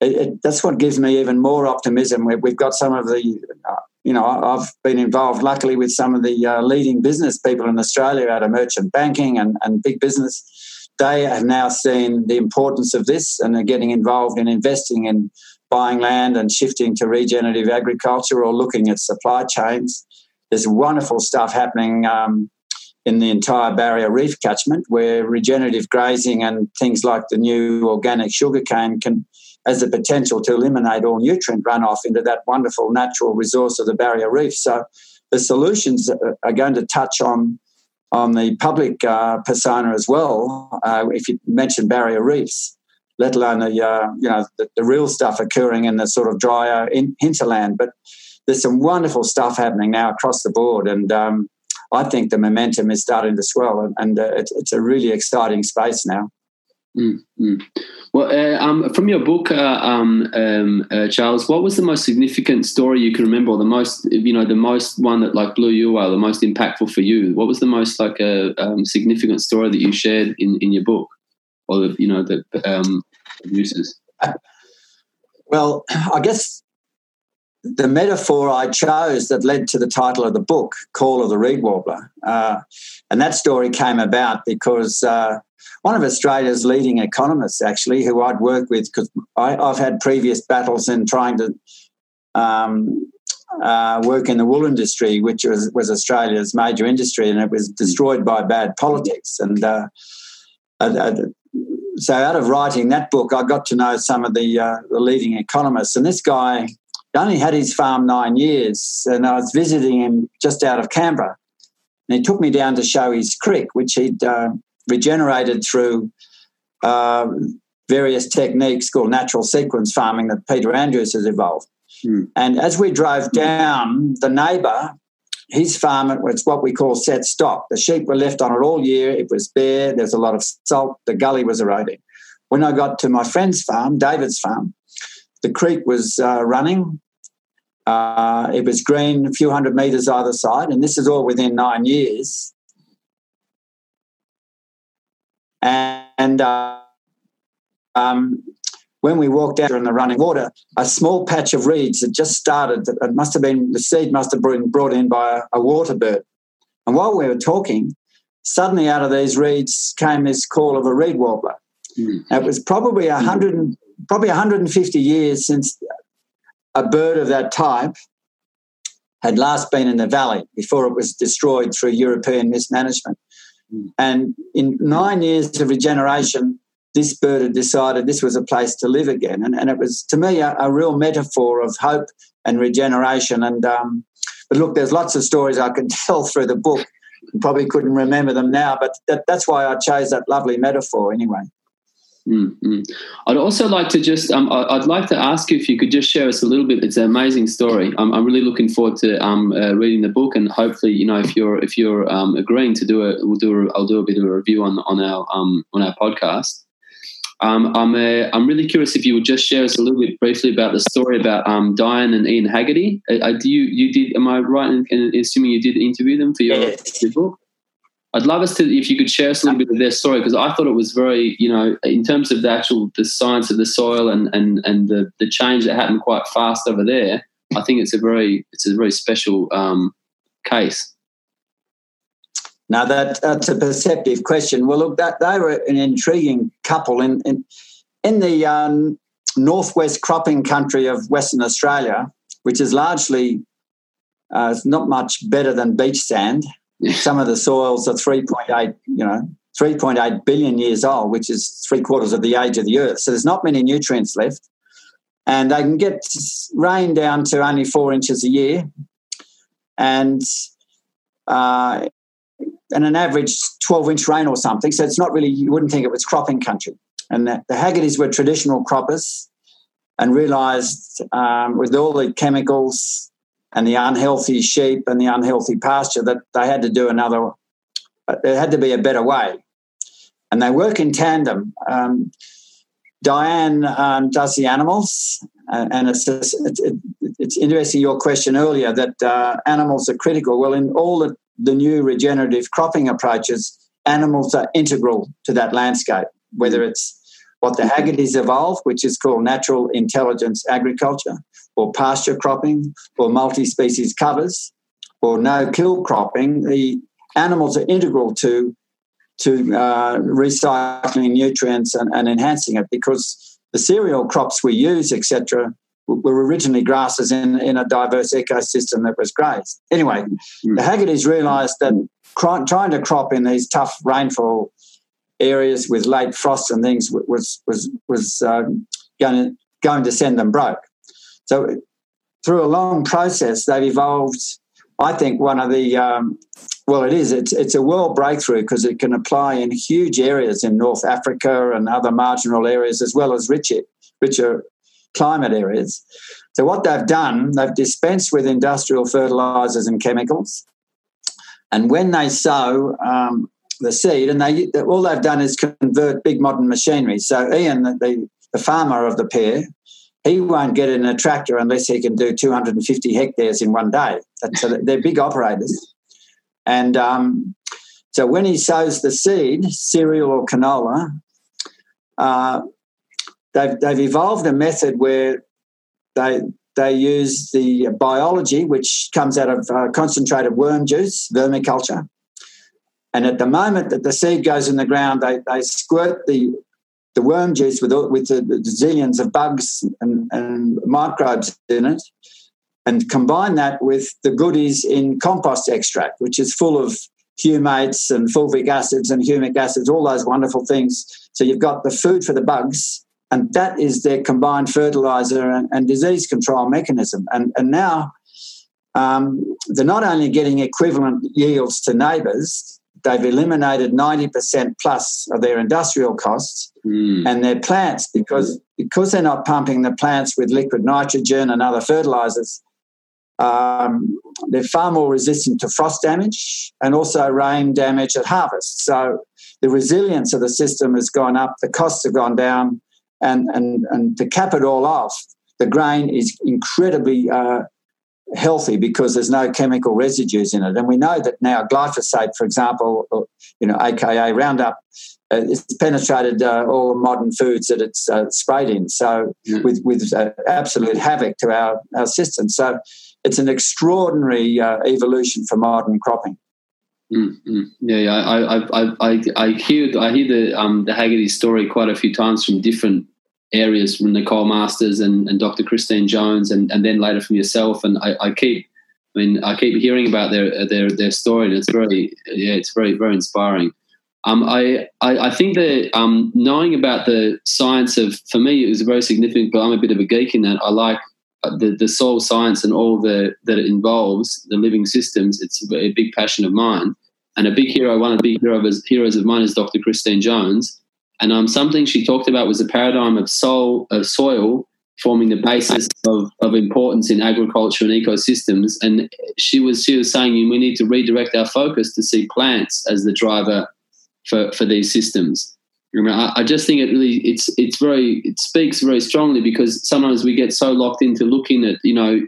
it, it, that's what gives me even more optimism. We've got some of the, uh, you know, I've been involved luckily with some of the uh, leading business people in Australia out of merchant banking and, and big business they have now seen the importance of this and are getting involved in investing in buying land and shifting to regenerative agriculture or looking at supply chains. There's wonderful stuff happening um, in the entire barrier reef catchment where regenerative grazing and things like the new organic sugarcane can has the potential to eliminate all nutrient runoff into that wonderful natural resource of the barrier reef. So the solutions are going to touch on on the public uh, persona as well. Uh, if you mention barrier reefs, let alone the uh, you know the, the, real stuff occurring in the sort of drier in, hinterland, but there's some wonderful stuff happening now across the board, and um, I think the momentum is starting to swell, and, and uh, it's, it's a really exciting space now. Mm-hmm. Well, uh, um, from your book, uh, um, um, uh, Charles, what was the most significant story you can remember, or the most, you know, the most one that like blew you away, the most impactful for you? What was the most like a um, significant story that you shared in, in your book, or the, you know, the um, uses? Well, I guess the metaphor I chose that led to the title of the book, Call of the Reed Warbler, uh, and that story came about because uh, one of Australia's leading economists, actually, who I'd worked with, because I've had previous battles in trying to um, uh, work in the wool industry, which was, was Australia's major industry, and it was destroyed by bad politics. And uh, so, out of writing that book, I got to know some of the, uh, the leading economists. And this guy only had his farm nine years, and I was visiting him just out of Canberra. And he took me down to show his creek, which he'd uh, regenerated through uh, various techniques called natural sequence farming that Peter Andrews has evolved. Mm. And as we drove down, the neighbour, his farm it was what we call set stock. The sheep were left on it all year. It was bare. There's a lot of salt. The gully was eroding. When I got to my friend's farm, David's farm, the creek was uh, running. Uh, it was green, a few hundred metres either side, and this is all within nine years. And uh, um, when we walked out in the running water, a small patch of reeds had just started. It must have been the seed must have been brought in by a, a water bird. And while we were talking, suddenly out of these reeds came this call of a reed warbler. It was probably a hundred, probably 150 years since a bird of that type had last been in the valley before it was destroyed through European mismanagement. And in nine years of regeneration, this bird had decided this was a place to live again. And, and it was, to me, a, a real metaphor of hope and regeneration. And um, but look, there's lots of stories I could tell through the book. Probably couldn't remember them now, but that, that's why I chose that lovely metaphor anyway. Mm-hmm. I'd also like to just, um, I'd like to ask you if you could just share us a little bit. It's an amazing story. I'm, I'm really looking forward to um, uh, reading the book, and hopefully, you know, if you're if you're um, agreeing to do it, we'll do. A, I'll do a bit of a review on on our um, on our podcast. Um, I'm uh, I'm really curious if you would just share us a little bit briefly about the story about um, Diane and Ian Haggerty. Uh, uh do you you did? Am I right in, in assuming you did interview them for your, yes. your book? I'd love us to, if you could share us a little bit of their story, because I thought it was very, you know, in terms of the actual the science of the soil and and and the the change that happened quite fast over there. I think it's a very it's a very special um, case. Now that that's a perceptive question. Well, look, that they were an intriguing couple in in, in the um, northwest cropping country of Western Australia, which is largely uh, not much better than beach sand. Some of the soils are 3.8, you know, 3.8 billion years old, which is three quarters of the age of the Earth. So there's not many nutrients left. And they can get rain down to only four inches a year. And uh, and an average 12 inch rain or something. So it's not really, you wouldn't think it was cropping country. And the, the Haggertys were traditional croppers and realised um, with all the chemicals and the unhealthy sheep and the unhealthy pasture that they had to do another, uh, there had to be a better way. And they work in tandem. Um, Diane um, does the animals, and it's, it's, it's, interesting your question earlier that uh, animals are critical. Well, in all the, the new regenerative cropping approaches, animals are integral to that landscape, whether it's what the Haggertys evolved, which is called natural intelligence agriculture, or pasture cropping, or multi species covers, or no kill cropping, the animals are integral to, to uh, recycling nutrients and, and enhancing it because the cereal crops we use, etc., were originally grasses in, in a diverse ecosystem that was grazed. Anyway, mm. the Haggertys realised that trying to crop in these tough rainfall areas with late frosts and things was was was um, going to going to send them broke. So through a long process, they've evolved. I think one of the um, well, it is. It's it's a world breakthrough because it can apply in huge areas in North Africa and other marginal areas, as well as richer richer climate areas. So what they've done, they've dispensed with industrial fertilizers and chemicals. And when they sow um, the seed, and they all they've done is convert big modern machinery. So Ian, the, the farmer of the pair, he won't get in a tractor unless he can do 250 hectares in one day. So they're big operators. And um, so when he sows the seed, cereal or canola, uh, they've, they've evolved a method where they they use the biology, which comes out of uh, concentrated worm juice, vermiculture. And at the moment that the seed goes in the ground, they, they squirt the the worm juice with with the, zillions of bugs and, and microbes in it, and combine that with the goodies in compost extract, which is full of humates and fulvic acids and humic acids, all those wonderful things. So you've got the food for the bugs, and that is their combined fertilizer and, and disease control mechanism. And, and now um, they're not only getting equivalent yields to neighbours, they've eliminated 90% plus of their industrial costs mm. and their plants because because they're not pumping the plants with liquid nitrogen and other fertilizers um, they're far more resistant to frost damage and also rain damage at harvest so the resilience of the system has gone up the costs have gone down and and and to cap it all off the grain is incredibly uh, healthy because there's no chemical residues in it. And we know that now glyphosate, for example, you know, aka Roundup, uh, it's penetrated uh, all modern foods that it's uh, sprayed in. So mm. with with uh, absolute havoc to our our system. So it's an extraordinary uh, evolution for modern cropping. Mm-hmm. Yeah, yeah, I, I, I, I, hear I hear the um, the Haggerty story quite a few times from different areas from Nicole Masters and, and Dr. Christine Jones, and, and then later from yourself. And I, I keep, I mean, I keep hearing about their their their story, and it's very, yeah, it's very very inspiring. Um, I, I, I think that um, knowing about the science of, for me, it was very significant. But I'm a bit of a geek in that. I like uh, the the soil science and all the that it involves, the living systems. It's a big passion of mine, and a big hero. One of the big heroes heroes of mine is Dr. Christine Jones and um, something she talked about was the paradigm of of soil forming the basis of, of importance in agriculture and ecosystems. And she was she was saying we need to redirect our focus to see plants as the driver for, for these systems. I, I just think it really it's it's very it speaks very strongly because sometimes we get so locked into looking at you know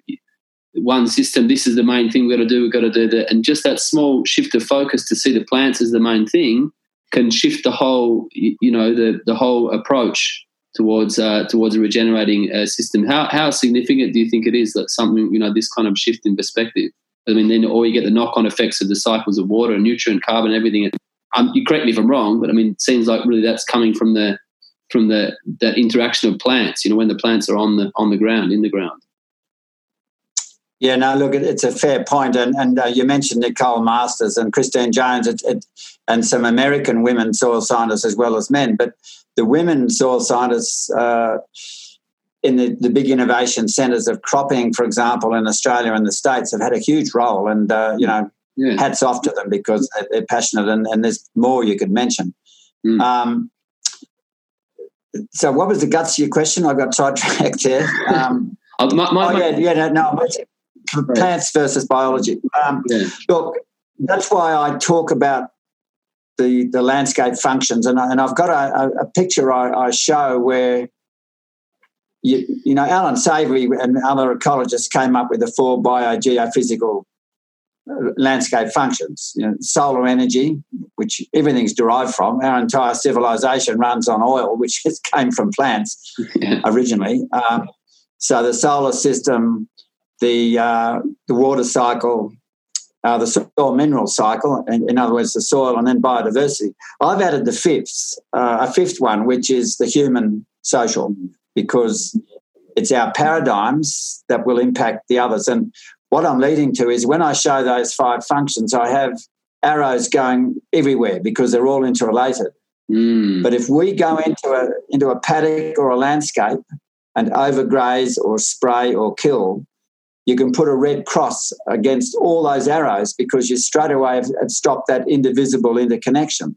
one system. This is the main thing we've got to do. We've got to do that, and just that small shift of focus to see the plants as the main thing can shift the whole, you know, the, the whole approach towards uh, towards a regenerating uh, system. How how significant do you think it is that something you know this kind of shift in perspective? I mean, then or you get the knock on effects of the cycles of water, and nutrient, carbon, everything. Um, you correct me if I'm wrong, but I mean, it seems like really that's coming from the from the that interaction of plants. You know, when the plants are on the on the ground, in the ground. Yeah, no, look, it's a fair point. And, and uh, you mentioned Nicole Masters and Christine Jones it, it, and some American women soil scientists as well as men. But the women soil scientists uh, in the, the big innovation centres of cropping, for example, in Australia and the States have had a huge role. And, uh, you know, yeah. hats off to them because they're passionate and, and there's more you could mention. Mm. Um, so what was the guts of your question? I got sidetracked there. Um, oh, my, my, oh, yeah, yeah, no, no plants versus biology. Um, yeah. Look, that's why I talk about the the landscape functions, and, I, and I've got a, a picture I, I, show where. You, you know, Allan Savory and other ecologists came up with the four biogeophysical uh, landscape functions. You know, solar energy, which everything's derived from. Our entire civilization runs on oil, which came from plants yeah. originally. Um, so the solar system the uh, the water cycle, uh, the soil mineral cycle, in, in, other words, the soil, and then biodiversity. I've added the fifth, uh, a fifth one, which is the human social, because it's our paradigms that will impact the others. And what I'm leading to is when I show those five functions, I have arrows going everywhere because they're all interrelated. Mm. But if we go into a into a paddock or a landscape and overgraze or spray or kill, you can put a red cross against all those arrows because you straight away have, have stopped that indivisible interconnection.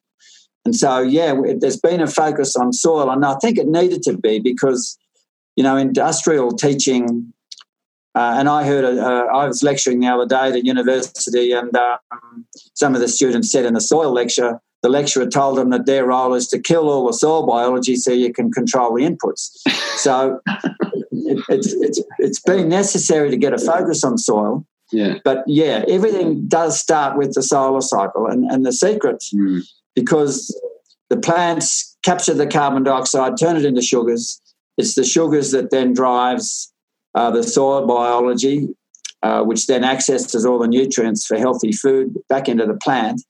And so, yeah, there's been a focus on soil, and I think it needed to be because, you know, industrial teaching Uh, and I heard, uh, I was lecturing the other day at a university, and um, some of the students said in the soil lecture, the lecturer told them that their role is to kill all the soil biology so you can control the inputs. So it, it's, it's, it's been necessary to get a focus on soil. Yeah. But yeah, everything does start with the solar cycle. And, and the secret, Mm. because the plants capture the carbon dioxide, turn it into sugars. It's the sugars that then drives uh, the soil biology, uh, which then accesses all the nutrients for healthy food back into the plant,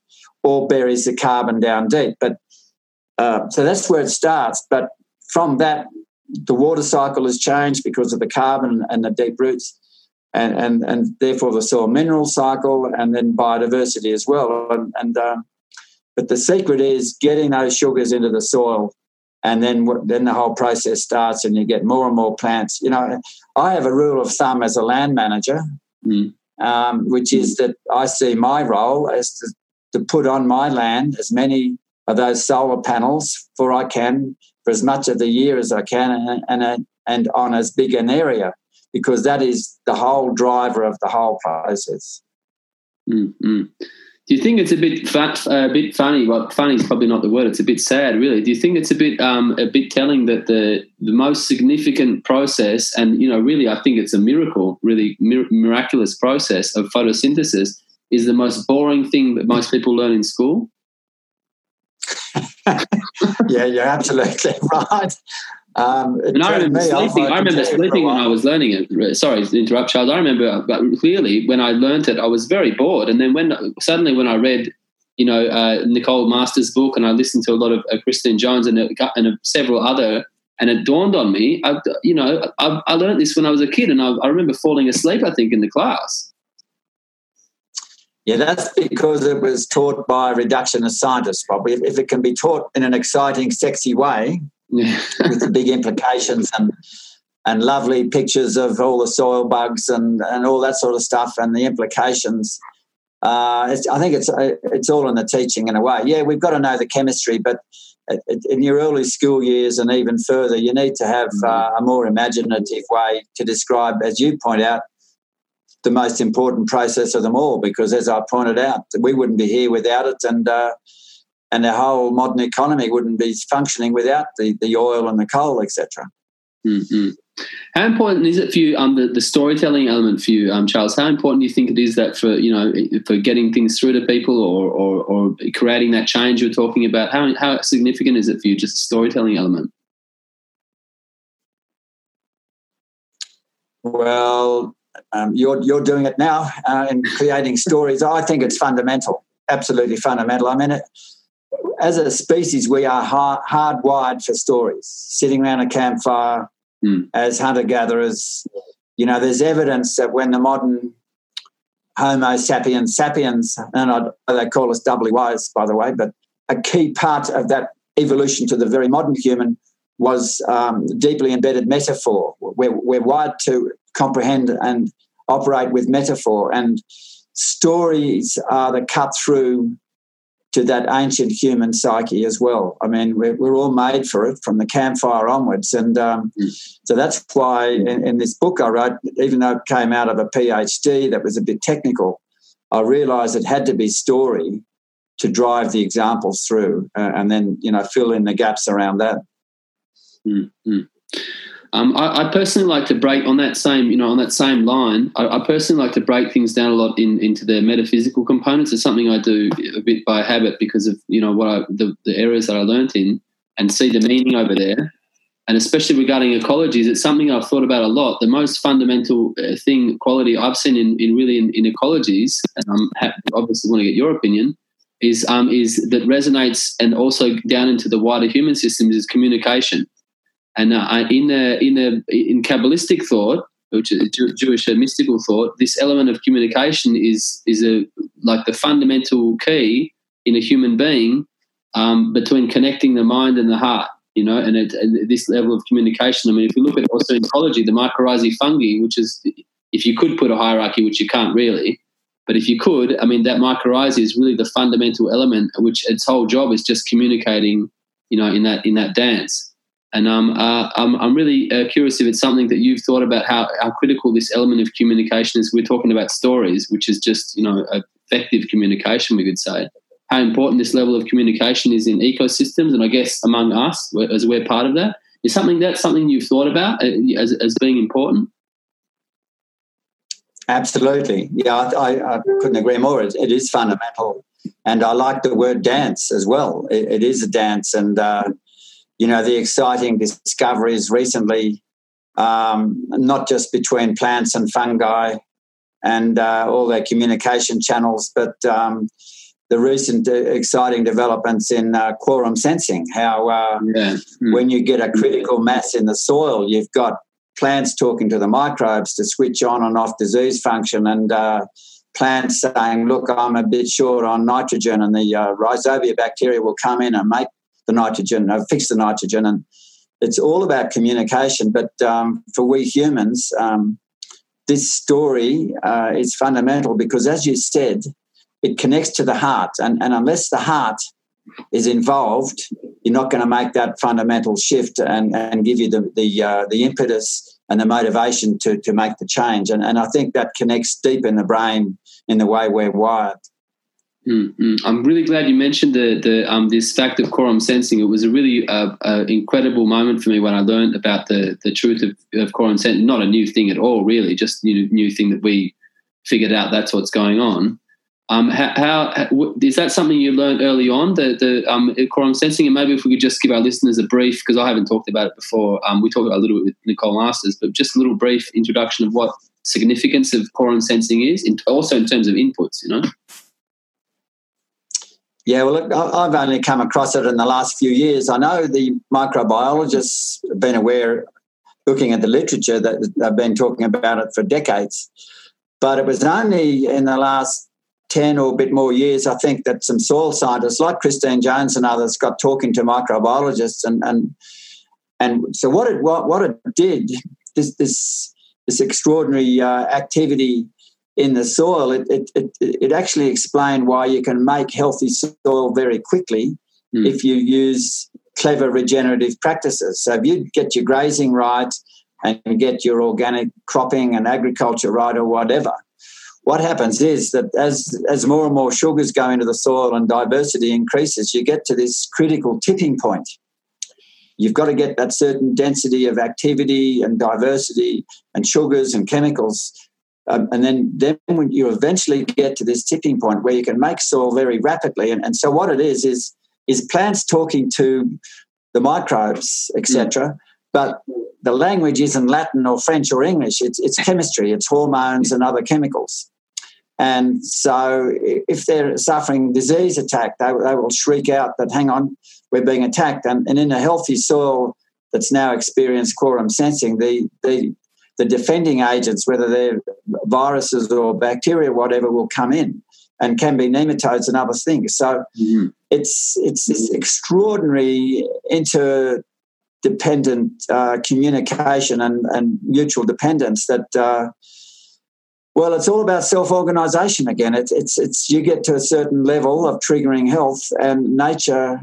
or buries the carbon down deep. But uh, so that's where it starts. But from that, the water cycle has changed because of the carbon and the deep roots. And, and, and therefore the soil mineral cycle and then biodiversity as well. And, and um, but the secret is getting those sugars into the soil, and then then the whole process starts, and you get more and more plants. You know, I have a rule of thumb as a land manager, Mm. um, which is that I see my role as to, to put on my land as many of those solar panels for I can for as much of the year as I can, and and, and on as big an area, because that is the whole driver of the whole process. Mm, mm. Do you think it's a bit fun, a bit funny? Well, funny is probably not the word. It's a bit sad, really. Do you think it's a bit um, a bit telling that the the most significant process, and you know, really, I think it's a miracle, really mir- miraculous process of photosynthesis, is the most boring thing that most people learn in school? yeah, you're absolutely right. Um, And I remember me sleeping. I remember tell you for a sleeping when. I was learning it. Sorry to interrupt, Charles. I remember, but clearly when I learned it, I was very bored. And then when suddenly when I read, you know, uh, Nicole Masters' book, and I listened to a lot of uh, Christine Jones and, uh, and uh, several other, and it dawned on me, I, you know, I, I learned this when I was a kid, and I, I remember falling asleep. I think in the class. Yeah, that's because it was taught by reductionist scientists, probably. If, if it can be taught in an exciting, sexy way Yeah. with the big implications and and lovely pictures of all the soil bugs and, and all that sort of stuff and the implications. Uh, it's, I think it's uh, it's all in the teaching in a way. Yeah, we've got to know the chemistry, but in your early school years and even further, you need to have uh, a more imaginative way to describe, as you point out, the most important process of them all. Because as I pointed out, we wouldn't be here without it, and uh, and the whole modern economy wouldn't be functioning without the, the oil and the coal, etc. Mm-hmm. How important is it for you, um, the, the storytelling element for you, um, Charles? How important do you think it is that for you know for getting things through to people or or, or creating that change you're talking about? How how significant is it for you, just the storytelling element? Well, um, you're you're doing it now uh, in creating stories. I think it's fundamental, absolutely fundamental. I mean, it, as a species, we are hard, hardwired for stories. Sitting around a campfire Hmm. as hunter gatherers, you know, there's evidence that when the modern Homo sapiens sapiens, and I, they call us doubly wise, by the way, but a key part of that evolution to the very modern human was um, deeply embedded metaphor. We're, we're wired to comprehend and operate with metaphor, and stories are the cut through to that ancient human psyche as well. I mean, we're, we're all made for it from the campfire onwards, and um, so that's why in, in this book I wrote, even though it came out of a PhD that was a bit technical, I realised it had to be story to drive the examples through, uh, and then you know fill in the gaps around that. Mm-hmm. Um, I, I personally like to break on that same, you know, on that same line. I, I personally like to break things down a lot in, into the metaphysical components. It's something I do a bit by habit because of you know what I, the, the areas that I learnt in and see the meaning over there. And especially regarding ecologies, it's something I've thought about a lot. The most fundamental uh, thing, quality I've seen in, in really in, in ecologies, and I'm happy, obviously want to get your opinion, is um, is that resonates and also down into the wider human systems is communication. And uh, in the in the in Kabbalistic thought, which is Jewish mystical thought, this element of communication is is a like the fundamental key in a human being um, between connecting the mind and the heart. You know, and, it, and this level of communication. I mean, if you look at also in ecology, the mycorrhizae fungi, which is if you could put a hierarchy, which you can't really, but if you could, I mean, that mycorrhizae is really the fundamental element, which its whole job is just communicating. You know, in that in that dance And um, uh, I'm, I'm really uh, curious if it's something that you've thought about how, how critical this element of communication is. We're talking about stories, which is just you know effective communication, we could say. How important this level of communication is in ecosystems, and I guess among us as we're part of that. Is something that something you've thought about uh, as, as being important? Absolutely, yeah, I, I couldn't agree more. It, it is fundamental, and I like the word dance as well. it, it is a dance, and uh, you know the exciting discoveries recently, um, not just between plants and fungi, and uh, all their communication channels, but um, the recent uh, exciting developments in uh, quorum sensing. How uh, yeah. mm. when you get a critical mass in the soil, you've got plants talking to the microbes to switch on and off disease function and uh, plants saying, look, I'm a bit short on nitrogen and the uh, rhizobia bacteria will come in and make the nitrogen, uh, fix the nitrogen. And it's all about communication. But um, for we humans, um, this story uh, is fundamental because, as you said, it connects to the heart. And, and unless the heart is involved, you're not going to make that fundamental shift and, and give you the the, uh, the impetus and the motivation to, to make the change. And, and I think that connects deep in the brain in the way we're wired. Mm-hmm. I'm really glad you mentioned the the um, this fact of quorum sensing. It was a really uh, uh, incredible moment for me when I learned about the the truth of, of quorum sensing. Not a new thing at all, really, just new new thing that we figured out. That's what's going on. Um, how, how, is that something you learned early on, the, the um, quorum sensing? And maybe if we could just give our listeners a brief, because I haven't talked about it before. Um, we talked a little bit with Nicole Masters, but just a little brief introduction of what significance of quorum sensing is, in, also in terms of inputs. You know. Yeah, well, look, I've only come across it in the last few years. I know the microbiologists have been aware, looking at the literature, that they've been talking about it for decades. But it was only in the last 10 or a bit more years, I think that some soil scientists like Christine Jones and others got talking to microbiologists. And, and, and so what it, what, what it did, this, this, this extraordinary uh, activity in the soil, it, it, it, it, actually explained why you can make healthy soil very quickly mm. if you use clever regenerative practices. So if you get your grazing right and get your organic cropping and agriculture right or whatever, what happens is that as as more and more sugars go into the soil and diversity increases, you get to this critical tipping point. You've got to get that certain density of activity and diversity and sugars and chemicals. Um, and then, then when you eventually get to this tipping point where you can make soil very rapidly. And, and so what it is is is plants talking to the microbes, etc. Mm. But the language isn't Latin or French or English. It's, it's chemistry, it's hormones and other chemicals. And so, if they're suffering disease attack, they, they will shriek out that, hang on, we're being attacked. And, and in a healthy soil that's now experienced quorum sensing, the, the, the defending agents, whether they're viruses or bacteria, whatever, will come in and can be nematodes and other things. So mm-hmm. it's, it's this extraordinary interdependent uh, communication and, and mutual dependence that. Uh, well, it's all about self-organization again. It's it's it's you get to a certain level of triggering health, and nature.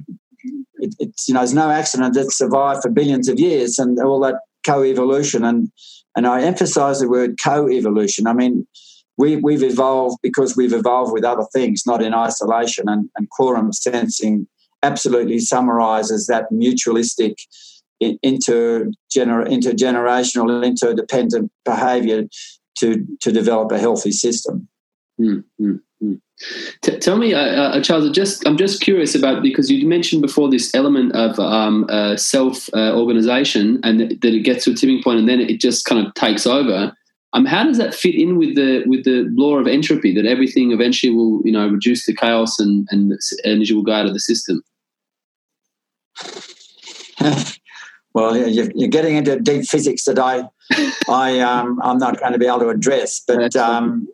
It, it's you know, there's no accident that survived for billions of years, and all that co-evolution. And and I emphasize the word co-evolution. I mean, we we've evolved because we've evolved with other things, not in isolation. And, and quorum sensing absolutely summarizes that mutualistic intergener- intergenerational interdependent behavior to to develop a healthy system. Mm, mm, mm. T- tell me, uh, uh, Charles. Just I'm just curious about because you mentioned before this element of um, uh, self uh, organization and that, that, it gets to a tipping point and then it just kind of takes over. Um, how does that fit in with the with the law of entropy that everything eventually will you know reduce to chaos and and energy will go out of the system? well, you're, you're getting into deep physics that I, I, um, I'm not going to be able to address. But um,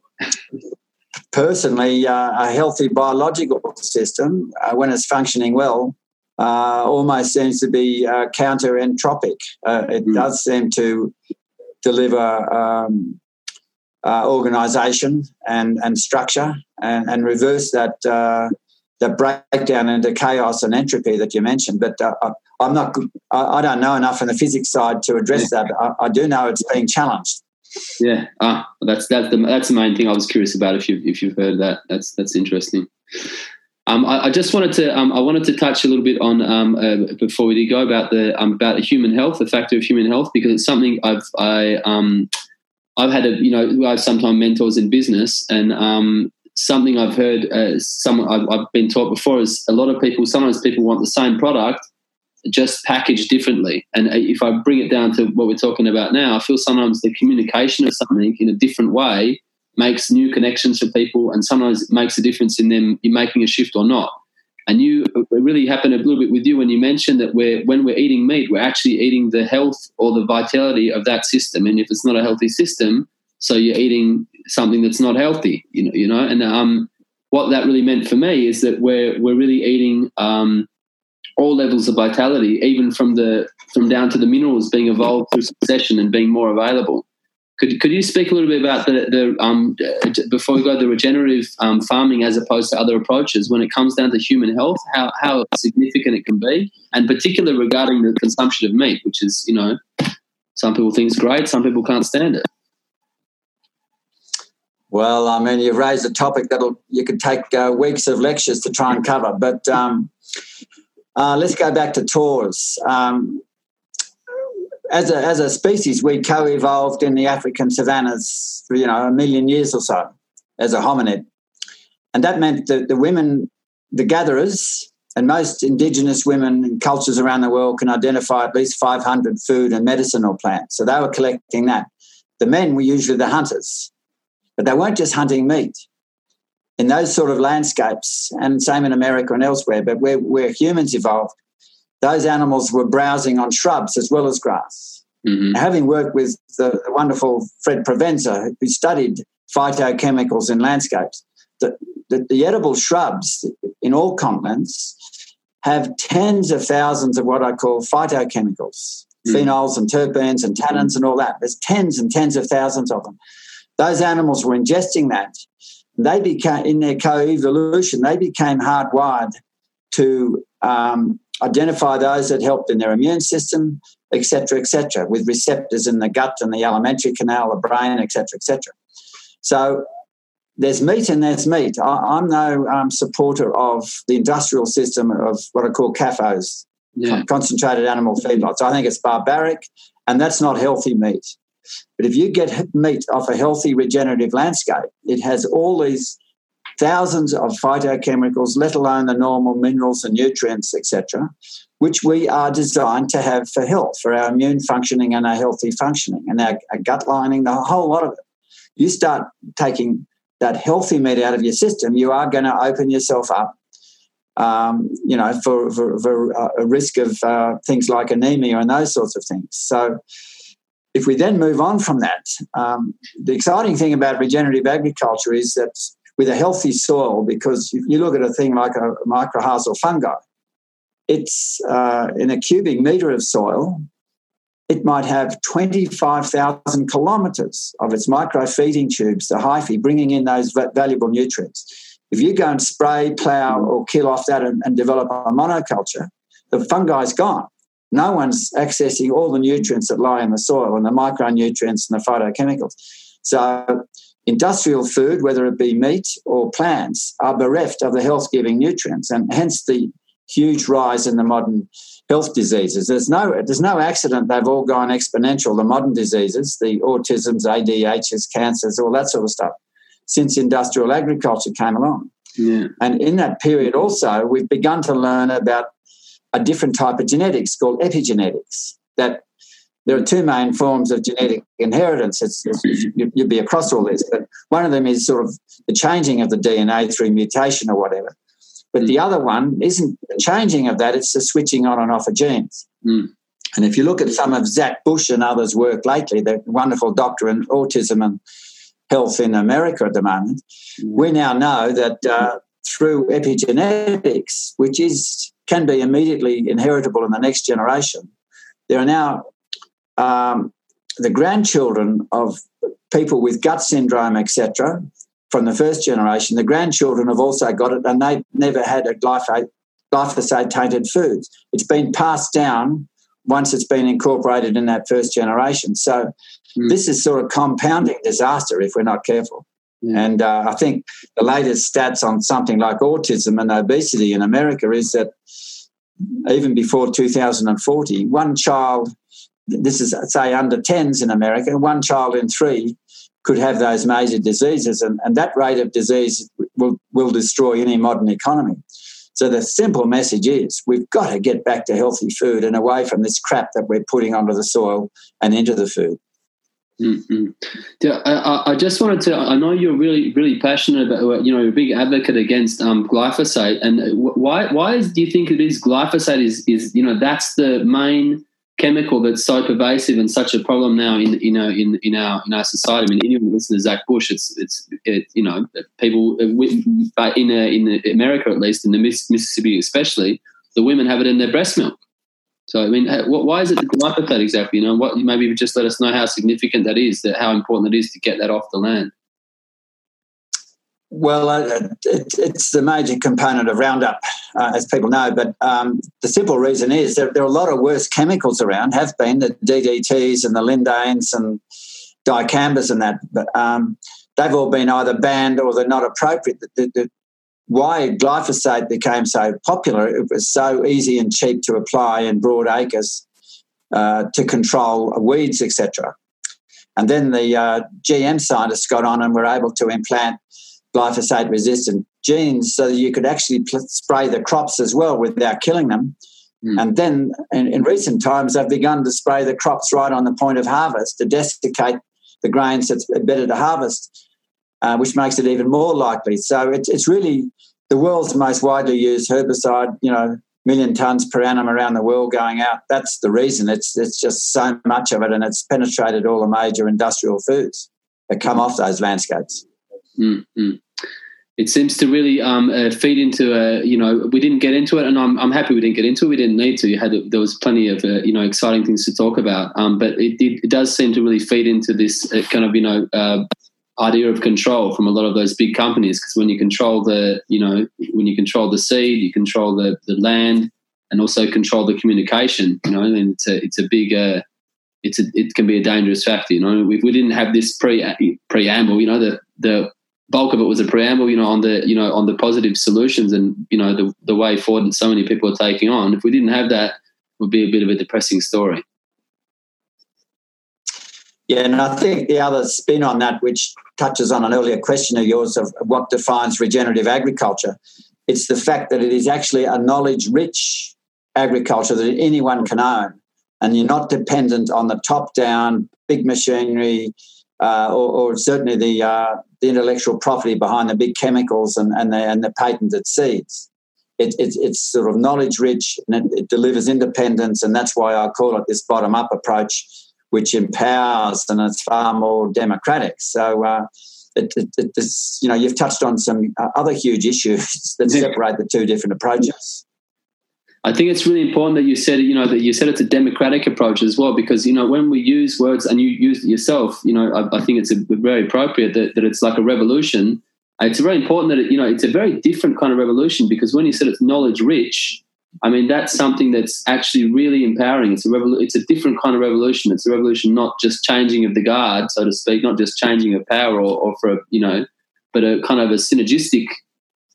personally, uh, a healthy biological system, uh, when it's functioning well, uh, almost seems to be uh, counter entropic. Uh, it mm. does seem to deliver um, uh, organisation and, and structure and, and reverse that that breakdown into chaos and entropy that you mentioned. But I'm not. I, I, don't know enough on the physics side to address that. I, I do know it's being challenged. Yeah, ah, that's that's the that's the main thing I was curious about. If you if you've heard that, that's that's interesting. Um, I, I, just wanted to um, I wanted to touch a little bit on um, uh, before we go about the um, about the human health, the factor of human health, because it's something I've I um, I've had a you know I have sometimes mentors in business, and um, something I've heard uh, some I've, I've been taught before is a lot of people sometimes people want the same product just packaged differently. And uh, if I bring it down to what we're talking about now, I feel sometimes the communication of something in a different way makes new connections for people and sometimes it makes a difference in them in making a shift or not. And you it really happened a little bit with you when you mentioned that we're when we're eating meat, we're actually eating the health or the vitality of that system. And if it's not a healthy system, so you're eating something that's not healthy, you know, you know. And um, what that really meant for me is that we're we're really eating um, all levels of vitality, even from the from down to the minerals being evolved through succession and being more available. Could, could you speak a little bit about the, the um, before we go the regenerative um, farming as opposed to other approaches when it comes down to human health, how, how significant it can be, and particularly regarding the consumption of meat, which is you know some people think is great, some people can't stand it. Well, I mean, you've raised a topic that'll you could take uh, weeks of lectures to try and cover, but um, uh, let's go back to tours. Um, as, a, as a species, we co-evolved in the African savannas for, you know, a million years or so as a hominid. And that meant that the women, the gatherers, and most indigenous women and cultures around the world can identify at least 500 food and medicinal plants. So they were collecting that. The men were usually the hunters, but they weren't just hunting meat in those sort of landscapes, and same in America and elsewhere, but where, where humans evolved, those animals were browsing on shrubs as well as grass. Mm-hmm. Having worked with the, wonderful Fred Provenza, who studied phytochemicals in landscapes, the, the, the edible shrubs in all continents have tens of thousands of what I call phytochemicals, mm. phenols and terpenes and tannins and all that. There's tens and tens of thousands of them. Those animals were ingesting that they became in their co-evolution they became hardwired to um, identify those that helped in their immune system etc etc with receptors in the gut and the alimentary canal the brain etc etc so there's meat and there's meat. I, am no um, supporter of the industrial system of what i call CAFOs yeah. concentrated animal feedlots. I think it's barbaric and that's not healthy meat but if you get meat off a healthy regenerative landscape, it has all these thousands of phytochemicals, let alone the normal minerals and nutrients, etc., which we are designed to have for health, for our immune functioning and our healthy functioning and our, our gut lining, the whole lot of it. You start taking that healthy meat out of your system, you are going to open yourself up um, you know, for, for, for uh, a risk of uh, things like anemia and those sorts of things. So if we then move on from that, um, the exciting thing about regenerative agriculture is that with a healthy soil, because if you look at a thing like a mycorrhizal fungi, it's uh, in a cubic meter of soil, it might have 25,000 kilometres of its micro feeding tubes, the hyphae, bringing in those valuable nutrients. If you go and spray, plough, or kill off that and, and develop a monoculture, the fungi's gone no one's accessing all the nutrients that lie in the soil and the micronutrients and the phytochemicals. So, industrial food, whether it be meat or plants, are bereft of the health giving nutrients, and hence the huge rise in the modern health diseases. There's no, there's no accident they've all gone exponential, the modern diseases, the autisms, ADHs, cancers, all that sort of stuff, since industrial agriculture came along. Yeah. And in that period also, we've begun to learn about a different type of genetics called epigenetics. That there are two main forms of genetic inheritance. It's, it's, you'd be across all this, but one of them is sort of the changing of the DNA through mutation or whatever. But the other one isn't the changing of that, it's the switching on and off of genes. Mm. And if you look at some of Zach Bush and others' work lately, the wonderful doctor in autism and health in America at the moment, mm. we now know that uh, through epigenetics, which is can be immediately inheritable in the next generation. There are now um, the grandchildren of people with gut syndrome, etc., from the first generation. The grandchildren have also got it, and they've never had a glyphosate glyphosate tainted foods. It's been passed down once it's been incorporated in that first generation. So mm. this is sort of compounding disaster if we're not careful. Mm. And uh, I think the latest stats on something like autism and obesity in America is that even before 2040, one child, this is say under 10s in America, one child in three could have those major diseases, and, and that rate of disease will, will destroy any modern economy. So the simple message is we've got to get back to healthy food and away from this crap that we're putting onto the soil and into the food. Mm-hmm. Yeah, I, I, just wanted to. I know you're really, really passionate about. You know, you're a big advocate against um, glyphosate, and why? Why is, do you think it is glyphosate? Is is you know that's the main chemical that's so pervasive and such a problem now in you know in in our in our society. I mean, anyone listen to Zach Bush, it's it's it, you know people uh, in uh, in America at least in the Mississippi especially, the women have it in their breast milk. So I mean, why is it glyphosate exactly? You know, what maybe just let us know how significant that is, that how important it is to get that off the land. Well, uh, it, it's the major component of Roundup, uh, as people know. But um, the simple reason is that there are a lot of worse chemicals around, have been the DDTs and the lindanes and dicambas and that. But um, they've all been either banned or they're not appropriate. The, the, the, why glyphosate became so popular, it was so easy and cheap to apply in broad acres uh, to control weeds, etc. And then the uh, GM scientists got on and were able to implant glyphosate resistant genes so that you could actually pl- spray the crops as well without killing them. Mm. And then in, in, recent times, they've begun to spray the crops right on the point of harvest to desiccate the grains that's better to harvest, uh, which makes it even more likely. So it's, it's really the world's most widely used herbicide, you know, million tons per annum around the world going out. That's the reason. It's, it's just so much of it and it's penetrated all the major industrial foods that come off those landscapes. Mm-hmm. It seems to really um, uh, feed into, a, you know, we didn't get into it, and I'm, I'm happy we didn't get into it. We didn't need to. You had there was plenty of, uh, you know, exciting things to talk about. Um, but it, it, it, does seem to really feed into this uh, kind of, you know, uh, idea of control from a lot of those big companies. Because when you control the, you know, when you control the seed, you control the, the land, and also control the communication. You know, mean, it's a it's a big uh, it's a, it can be a dangerous factor. You know, if we didn't have this pre preamble, you know, the the bulk of it was a preamble, you know, on the you know on the positive solutions and you know the the way forward that so many people are taking on. If we didn't have that, would be a bit of a depressing story. Yeah, and I think the other spin on that, which touches on an earlier question of yours of what defines regenerative agriculture, it's the fact that it is actually a knowledge-rich agriculture that anyone can own, and you're not dependent on the top-down big machinery uh, or, or, certainly the uh, the intellectual property behind the big chemicals and, and, the, and the patented seeds. It, it, it's sort of knowledge rich and it, it, delivers independence, and that's why I call it this bottom up approach, which empowers and it's far more democratic. So, uh, it, it, this, you know, you've touched on some uh, other huge issues that separate the two different approaches. I think it's really important that you said, you know, that you said it's a democratic approach as well, because you know when we use words and you use it yourself, you know, I, I think it's a, very appropriate that, that it's like a revolution. It's very important that it, you know it's a very different kind of revolution because when you said it's knowledge rich, I mean that's something that's actually really empowering. It's a It's a different kind of revolution. It's a revolution not just changing of the guard, so to speak, not just changing of power or, or for a, you know, but a kind of a synergistic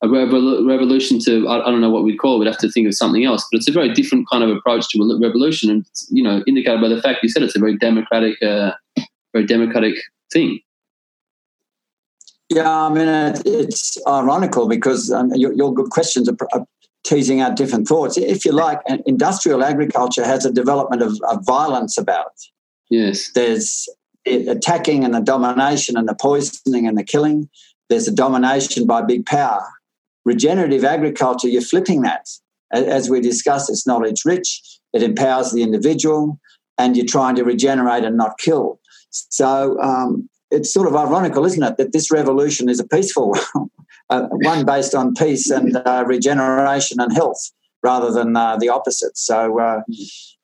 a revolution to I, don't know what we'd call it. We'd have to think of something else. But it's a very different kind of approach to a revolution, and you know, indicated by the fact you said it's a very democratic, uh, very democratic thing. Yeah, I mean, it's ironical because um, your, your, good questions are, teasing out different thoughts. If you like, industrial agriculture has a development of, of violence about it. Yes. There's attacking and the domination and the poisoning and the killing. There's a domination by big power regenerative agriculture, you're flipping that. As we discussed, it's knowledge rich, it empowers the individual, and you're trying to regenerate and not kill. So um, it's sort of ironical, isn't it, that this revolution is a peaceful uh, one based on peace and uh, regeneration and health rather than uh, the opposite. So uh,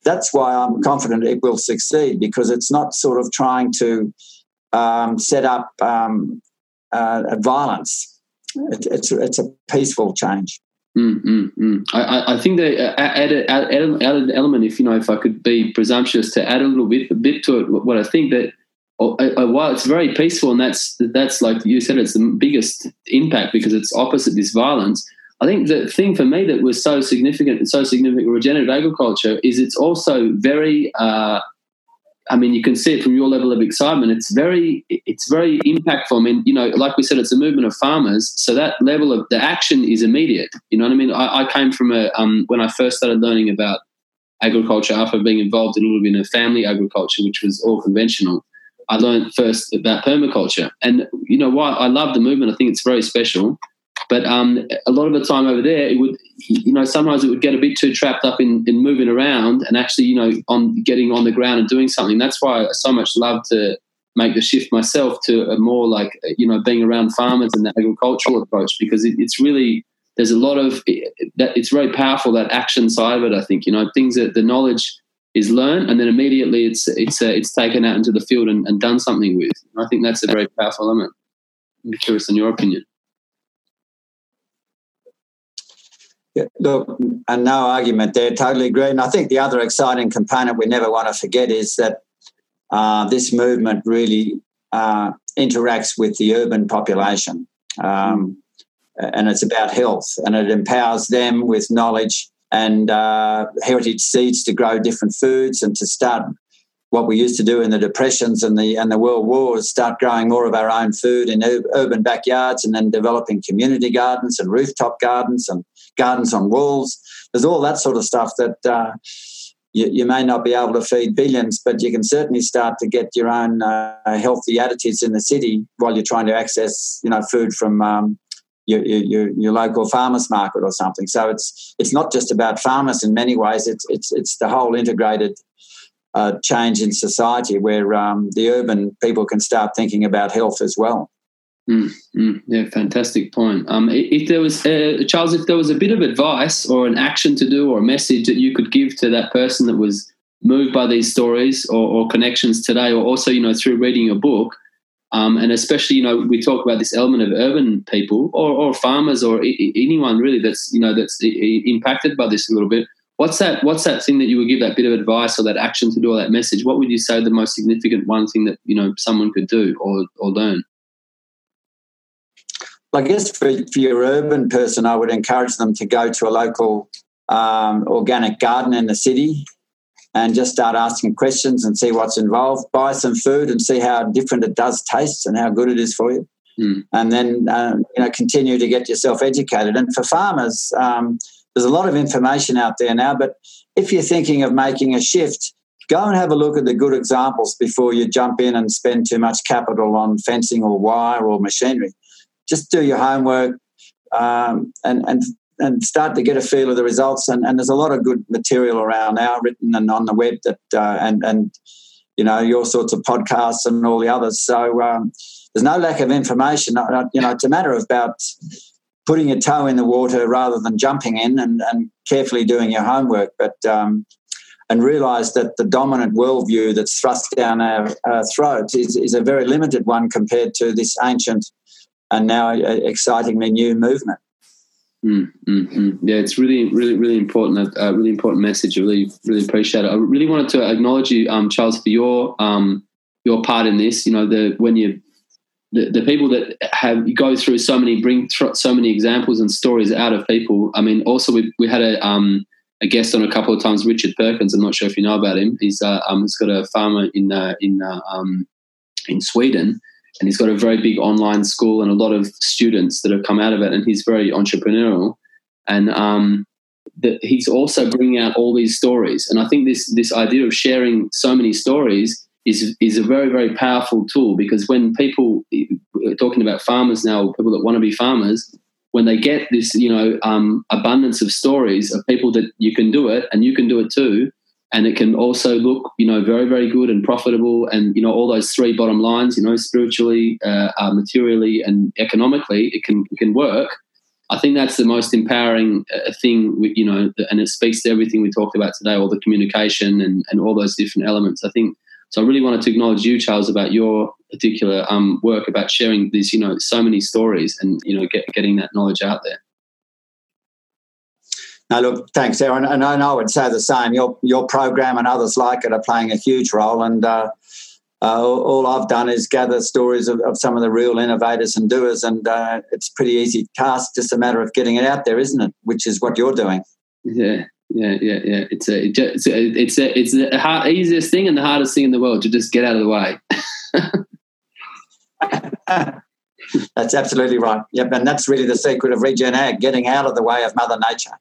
that's why I'm confident it will succeed because it's not sort of trying to um, set up um, uh, violence it, it's it's a peaceful change. Mm, mm, mm. I, I think they added, added, added element. If you know, if I could be presumptuous to add a little bit, a bit to it, what I think that while it's very peaceful, and that's that's like you said, it's the biggest impact because it's opposite this violence. I think the thing for me that was so significant and so significant regenerative agriculture is it's also very uh, I mean, you can see it from your level of excitement. It's very, it's very impactful. I mean, you know, like we said, it's a movement of farmers. So that level of the action is immediate. You know what I mean? I, I came from a um, when I first started learning about agriculture after being involved in a little bit of family agriculture, which was all conventional. I learned first about permaculture, and you know why I love the movement. I think it's very special. But um, a lot of the time over there, it would, you know, sometimes it would get a bit too trapped up in, in moving around and actually, you know, on getting on the ground and doing something. That's why I so much love to make the shift myself to a more like, you know, being around farmers and the agricultural approach because it, it's really, there's a lot of, that it's very powerful, that action side of it, I think, you know, things that the knowledge is learned and then immediately it's, it's, uh, it's taken out into the field and, and done something with. I think that's a very powerful element. I'm curious in your opinion. Yeah, look, and no argument there. Totally agree. And I think the other exciting component we never want to forget is that uh, this movement really uh, interacts with the urban population. Um, and it's about health, and it empowers them with knowledge and uh, heritage seeds to grow different foods and to start what we used to do in the depressions and the and the world wars start growing more of our own food in urban backyards and then developing community gardens and rooftop gardens and gardens on walls. There's all that sort of stuff that uh, you, you, may not be able to feed billions, but you can certainly start to get your own uh, healthy additives in the city while you're trying to access, you know, food from um, your, your, your, local farmers market or something. So it's it's not just about farmers in many ways. It's it's it's the whole integrated uh, change in society where um, the urban people can start thinking about health as well. Mm, mm, yeah, fantastic point. Um, if there was, uh, Charles, if there was a bit of advice or an action to do or a message that you could give to that person that was moved by these stories or, or connections today, or also, you know, through reading your book, um, and especially, you know, we talk about this element of urban people or, or farmers or I- anyone really that's, you know, that's I- impacted by this a little bit. What's that? What's that thing that you would give that bit of advice or that action to do or that message? What would you say the most significant one thing that you know someone could do or or learn? I guess for, for your urban person, I would encourage them to go to a local um, organic garden in the city and just start asking questions and see what's involved. Buy some food and see how different it does taste and how good it is for you. Mm. And then uh, you know continue to get yourself educated. And for farmers, um, there's a lot of information out there now. But if you're thinking of making a shift, go and have a look at the good examples before you jump in and spend too much capital on fencing or wire or machinery just do your homework um, and and and start to get a feel of the results. And, and there's a lot of good material around now, written and on the web that uh, and and you know your sorts of podcasts and all the others. So um, there's no lack of information. You know, it's a matter of about putting a toe in the water rather than jumping in and, and carefully doing your homework. But um, and realize that the dominant worldview that's thrust down our, our throats is, is a very limited one compared to this ancient and now excitingly new movement. Mm, mm, mm. Yeah, it's really, really, really important. A, really important message. I really, really appreciate it. I really wanted to acknowledge you, um, Charles, for your um, your part in this. You know, the when you the, the people that have go through so many bring so many examples and stories out of people. I mean, also we we had a um, a guest on a couple of times, Richard Perkins. I'm not sure if you know about him. He's uh, um, he's got a farmer in uh, in uh, um, in Sweden, and he's got a very big online school and a lot of students that have come out of it and he's very entrepreneurial. And um, he's also bringing out all these stories. And i think this this idea of sharing so many stories is is a very very powerful tool because when people talking about farmers now people that want to be farmers when they get this you know um, abundance of stories of people that you can do it and you can do it too and it can also look you know very very good and profitable. And you know all those three bottom lines you know spiritually uh, uh, materially and economically it can it can work. I think that's the most empowering uh, thing you know and it speaks to everything we talked about today all the communication and, and all those different elements. I think so i really wanted to acknowledge you charles about your particular um, work about sharing these you know so many stories and you know get, getting that knowledge out there No, look, thanks, Aaron. And I know I would say the same. Your your program and others like it are playing a huge role. And uh, uh, all I've done is gather stories of, of, some of the real innovators and doers, and uh, it's a pretty easy task, just a matter of getting it out there, isn't it? Which is what you're doing. Yeah, yeah, yeah, yeah. It's a, it's a, it's a, it's the hard, easiest thing and the hardest thing in the world to just get out of the way. that's absolutely right. Yep, and that's really the secret of Regen Ag, getting out of the way of Mother Nature.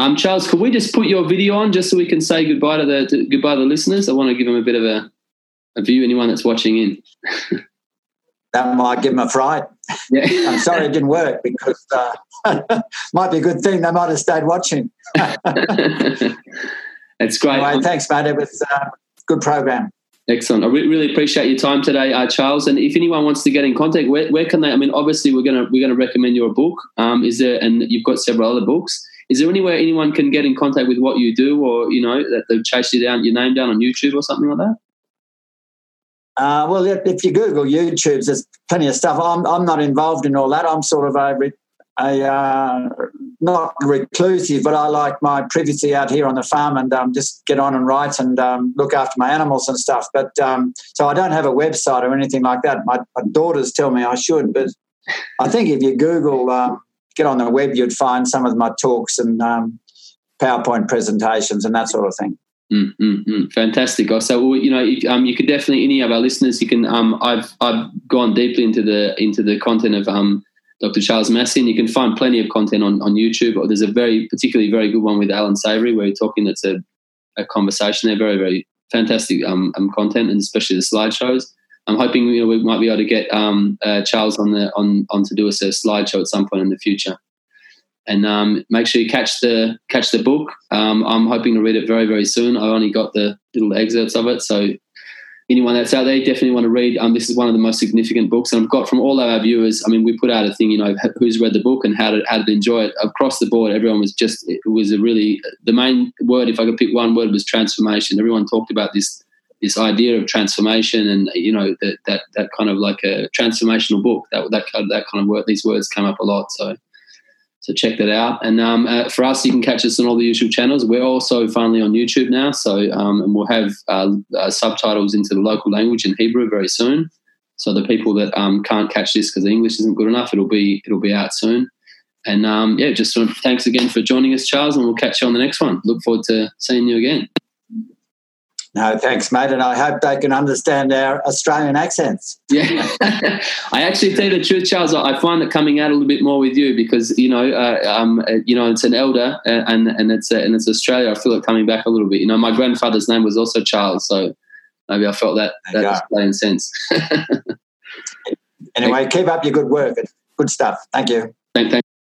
Um, Charles, could we just put your video on just so we can say goodbye to the to, goodbye to the listeners? I want to give them a bit of a, a view. Anyone that's watching in. that might give them a fright. Yeah. I'm sorry it didn't work because uh, might be a good thing. They might have stayed watching. It's great. Anyway, thanks, mate. It was a uh, good program. Excellent. I re- really appreciate your time today, uh, Charles. And if anyone wants to get in contact, where, where can they? I mean, obviously, we're gonna we're gonna recommend your book. Um, is there? And you've got several other books. Is there anywhere anyone can get in contact with what you do, or you know, that they've chased you down, your name down on YouTube or something like that? Uh, well, if you Google YouTube, there's plenty of stuff. I'm, I'm not involved in all that. I'm sort of a, a uh, not reclusive, but I like my privacy out here on the farm and um, just get on and write and um, look after my animals and stuff. But um, so I don't have a website or anything like that. My, my daughters tell me I should, but I think if you Google, um, get on the web, you'd find some of my talks and um, PowerPoint presentations and that sort of thing. Mm, mm, mm. Fantastic. So you know, you, um, you could definitely any of our listeners. You can. Um, I've I've gone deeply into the into the content of um, Dr. Charles Massy, and you can find plenty of content on, on YouTube. There's a very particularly very good one with Allan Savory where you're talking. That's a, a conversation. They're very very fantastic um, um, content, and especially the slideshows. I'm hoping you know we might be able to get um, uh, Charles on the on on to do us a slideshow at some point in the future and um, make sure you catch the catch the book. Um, I'm hoping to read it very very soon. I only got the little excerpts of it, so anyone that's out there definitely want to read. Um, this is one of the most significant books, and I've got from all of our viewers. I mean, we put out a thing, you know, who's read the book and how did how did enjoy it across the board. Everyone was just it was a really the main word. If I could pick one word, was transformation. Everyone talked about this this idea of transformation and you know that that that kind of like a transformational book that that that kind of word these words come up a lot so so check that out. And um, uh, for us, you can catch us on all the usual channels. We're also finally on YouTube now, so um, and we'll have uh, uh, subtitles into the local language in Hebrew very soon. So the people that um, can't catch this because English isn't good enough, it'll be it'll be out soon. And um, yeah, just sort of thanks again for joining us, Charles, and we'll catch you on the next one. Look forward to seeing you again. No, thanks, mate. And I hope they can understand our Australian accents. Yeah. I actually tell you the truth, Charles. I find it coming out a little bit more with you because you know, uh, um, uh, you know, it's an elder uh, and and it's uh, and it's Australia. I feel it coming back a little bit. You know, my grandfather's name was also Charles, so maybe I felt that that playing sense. anyway, keep up your good work. Good stuff. Thank you. Thank, thank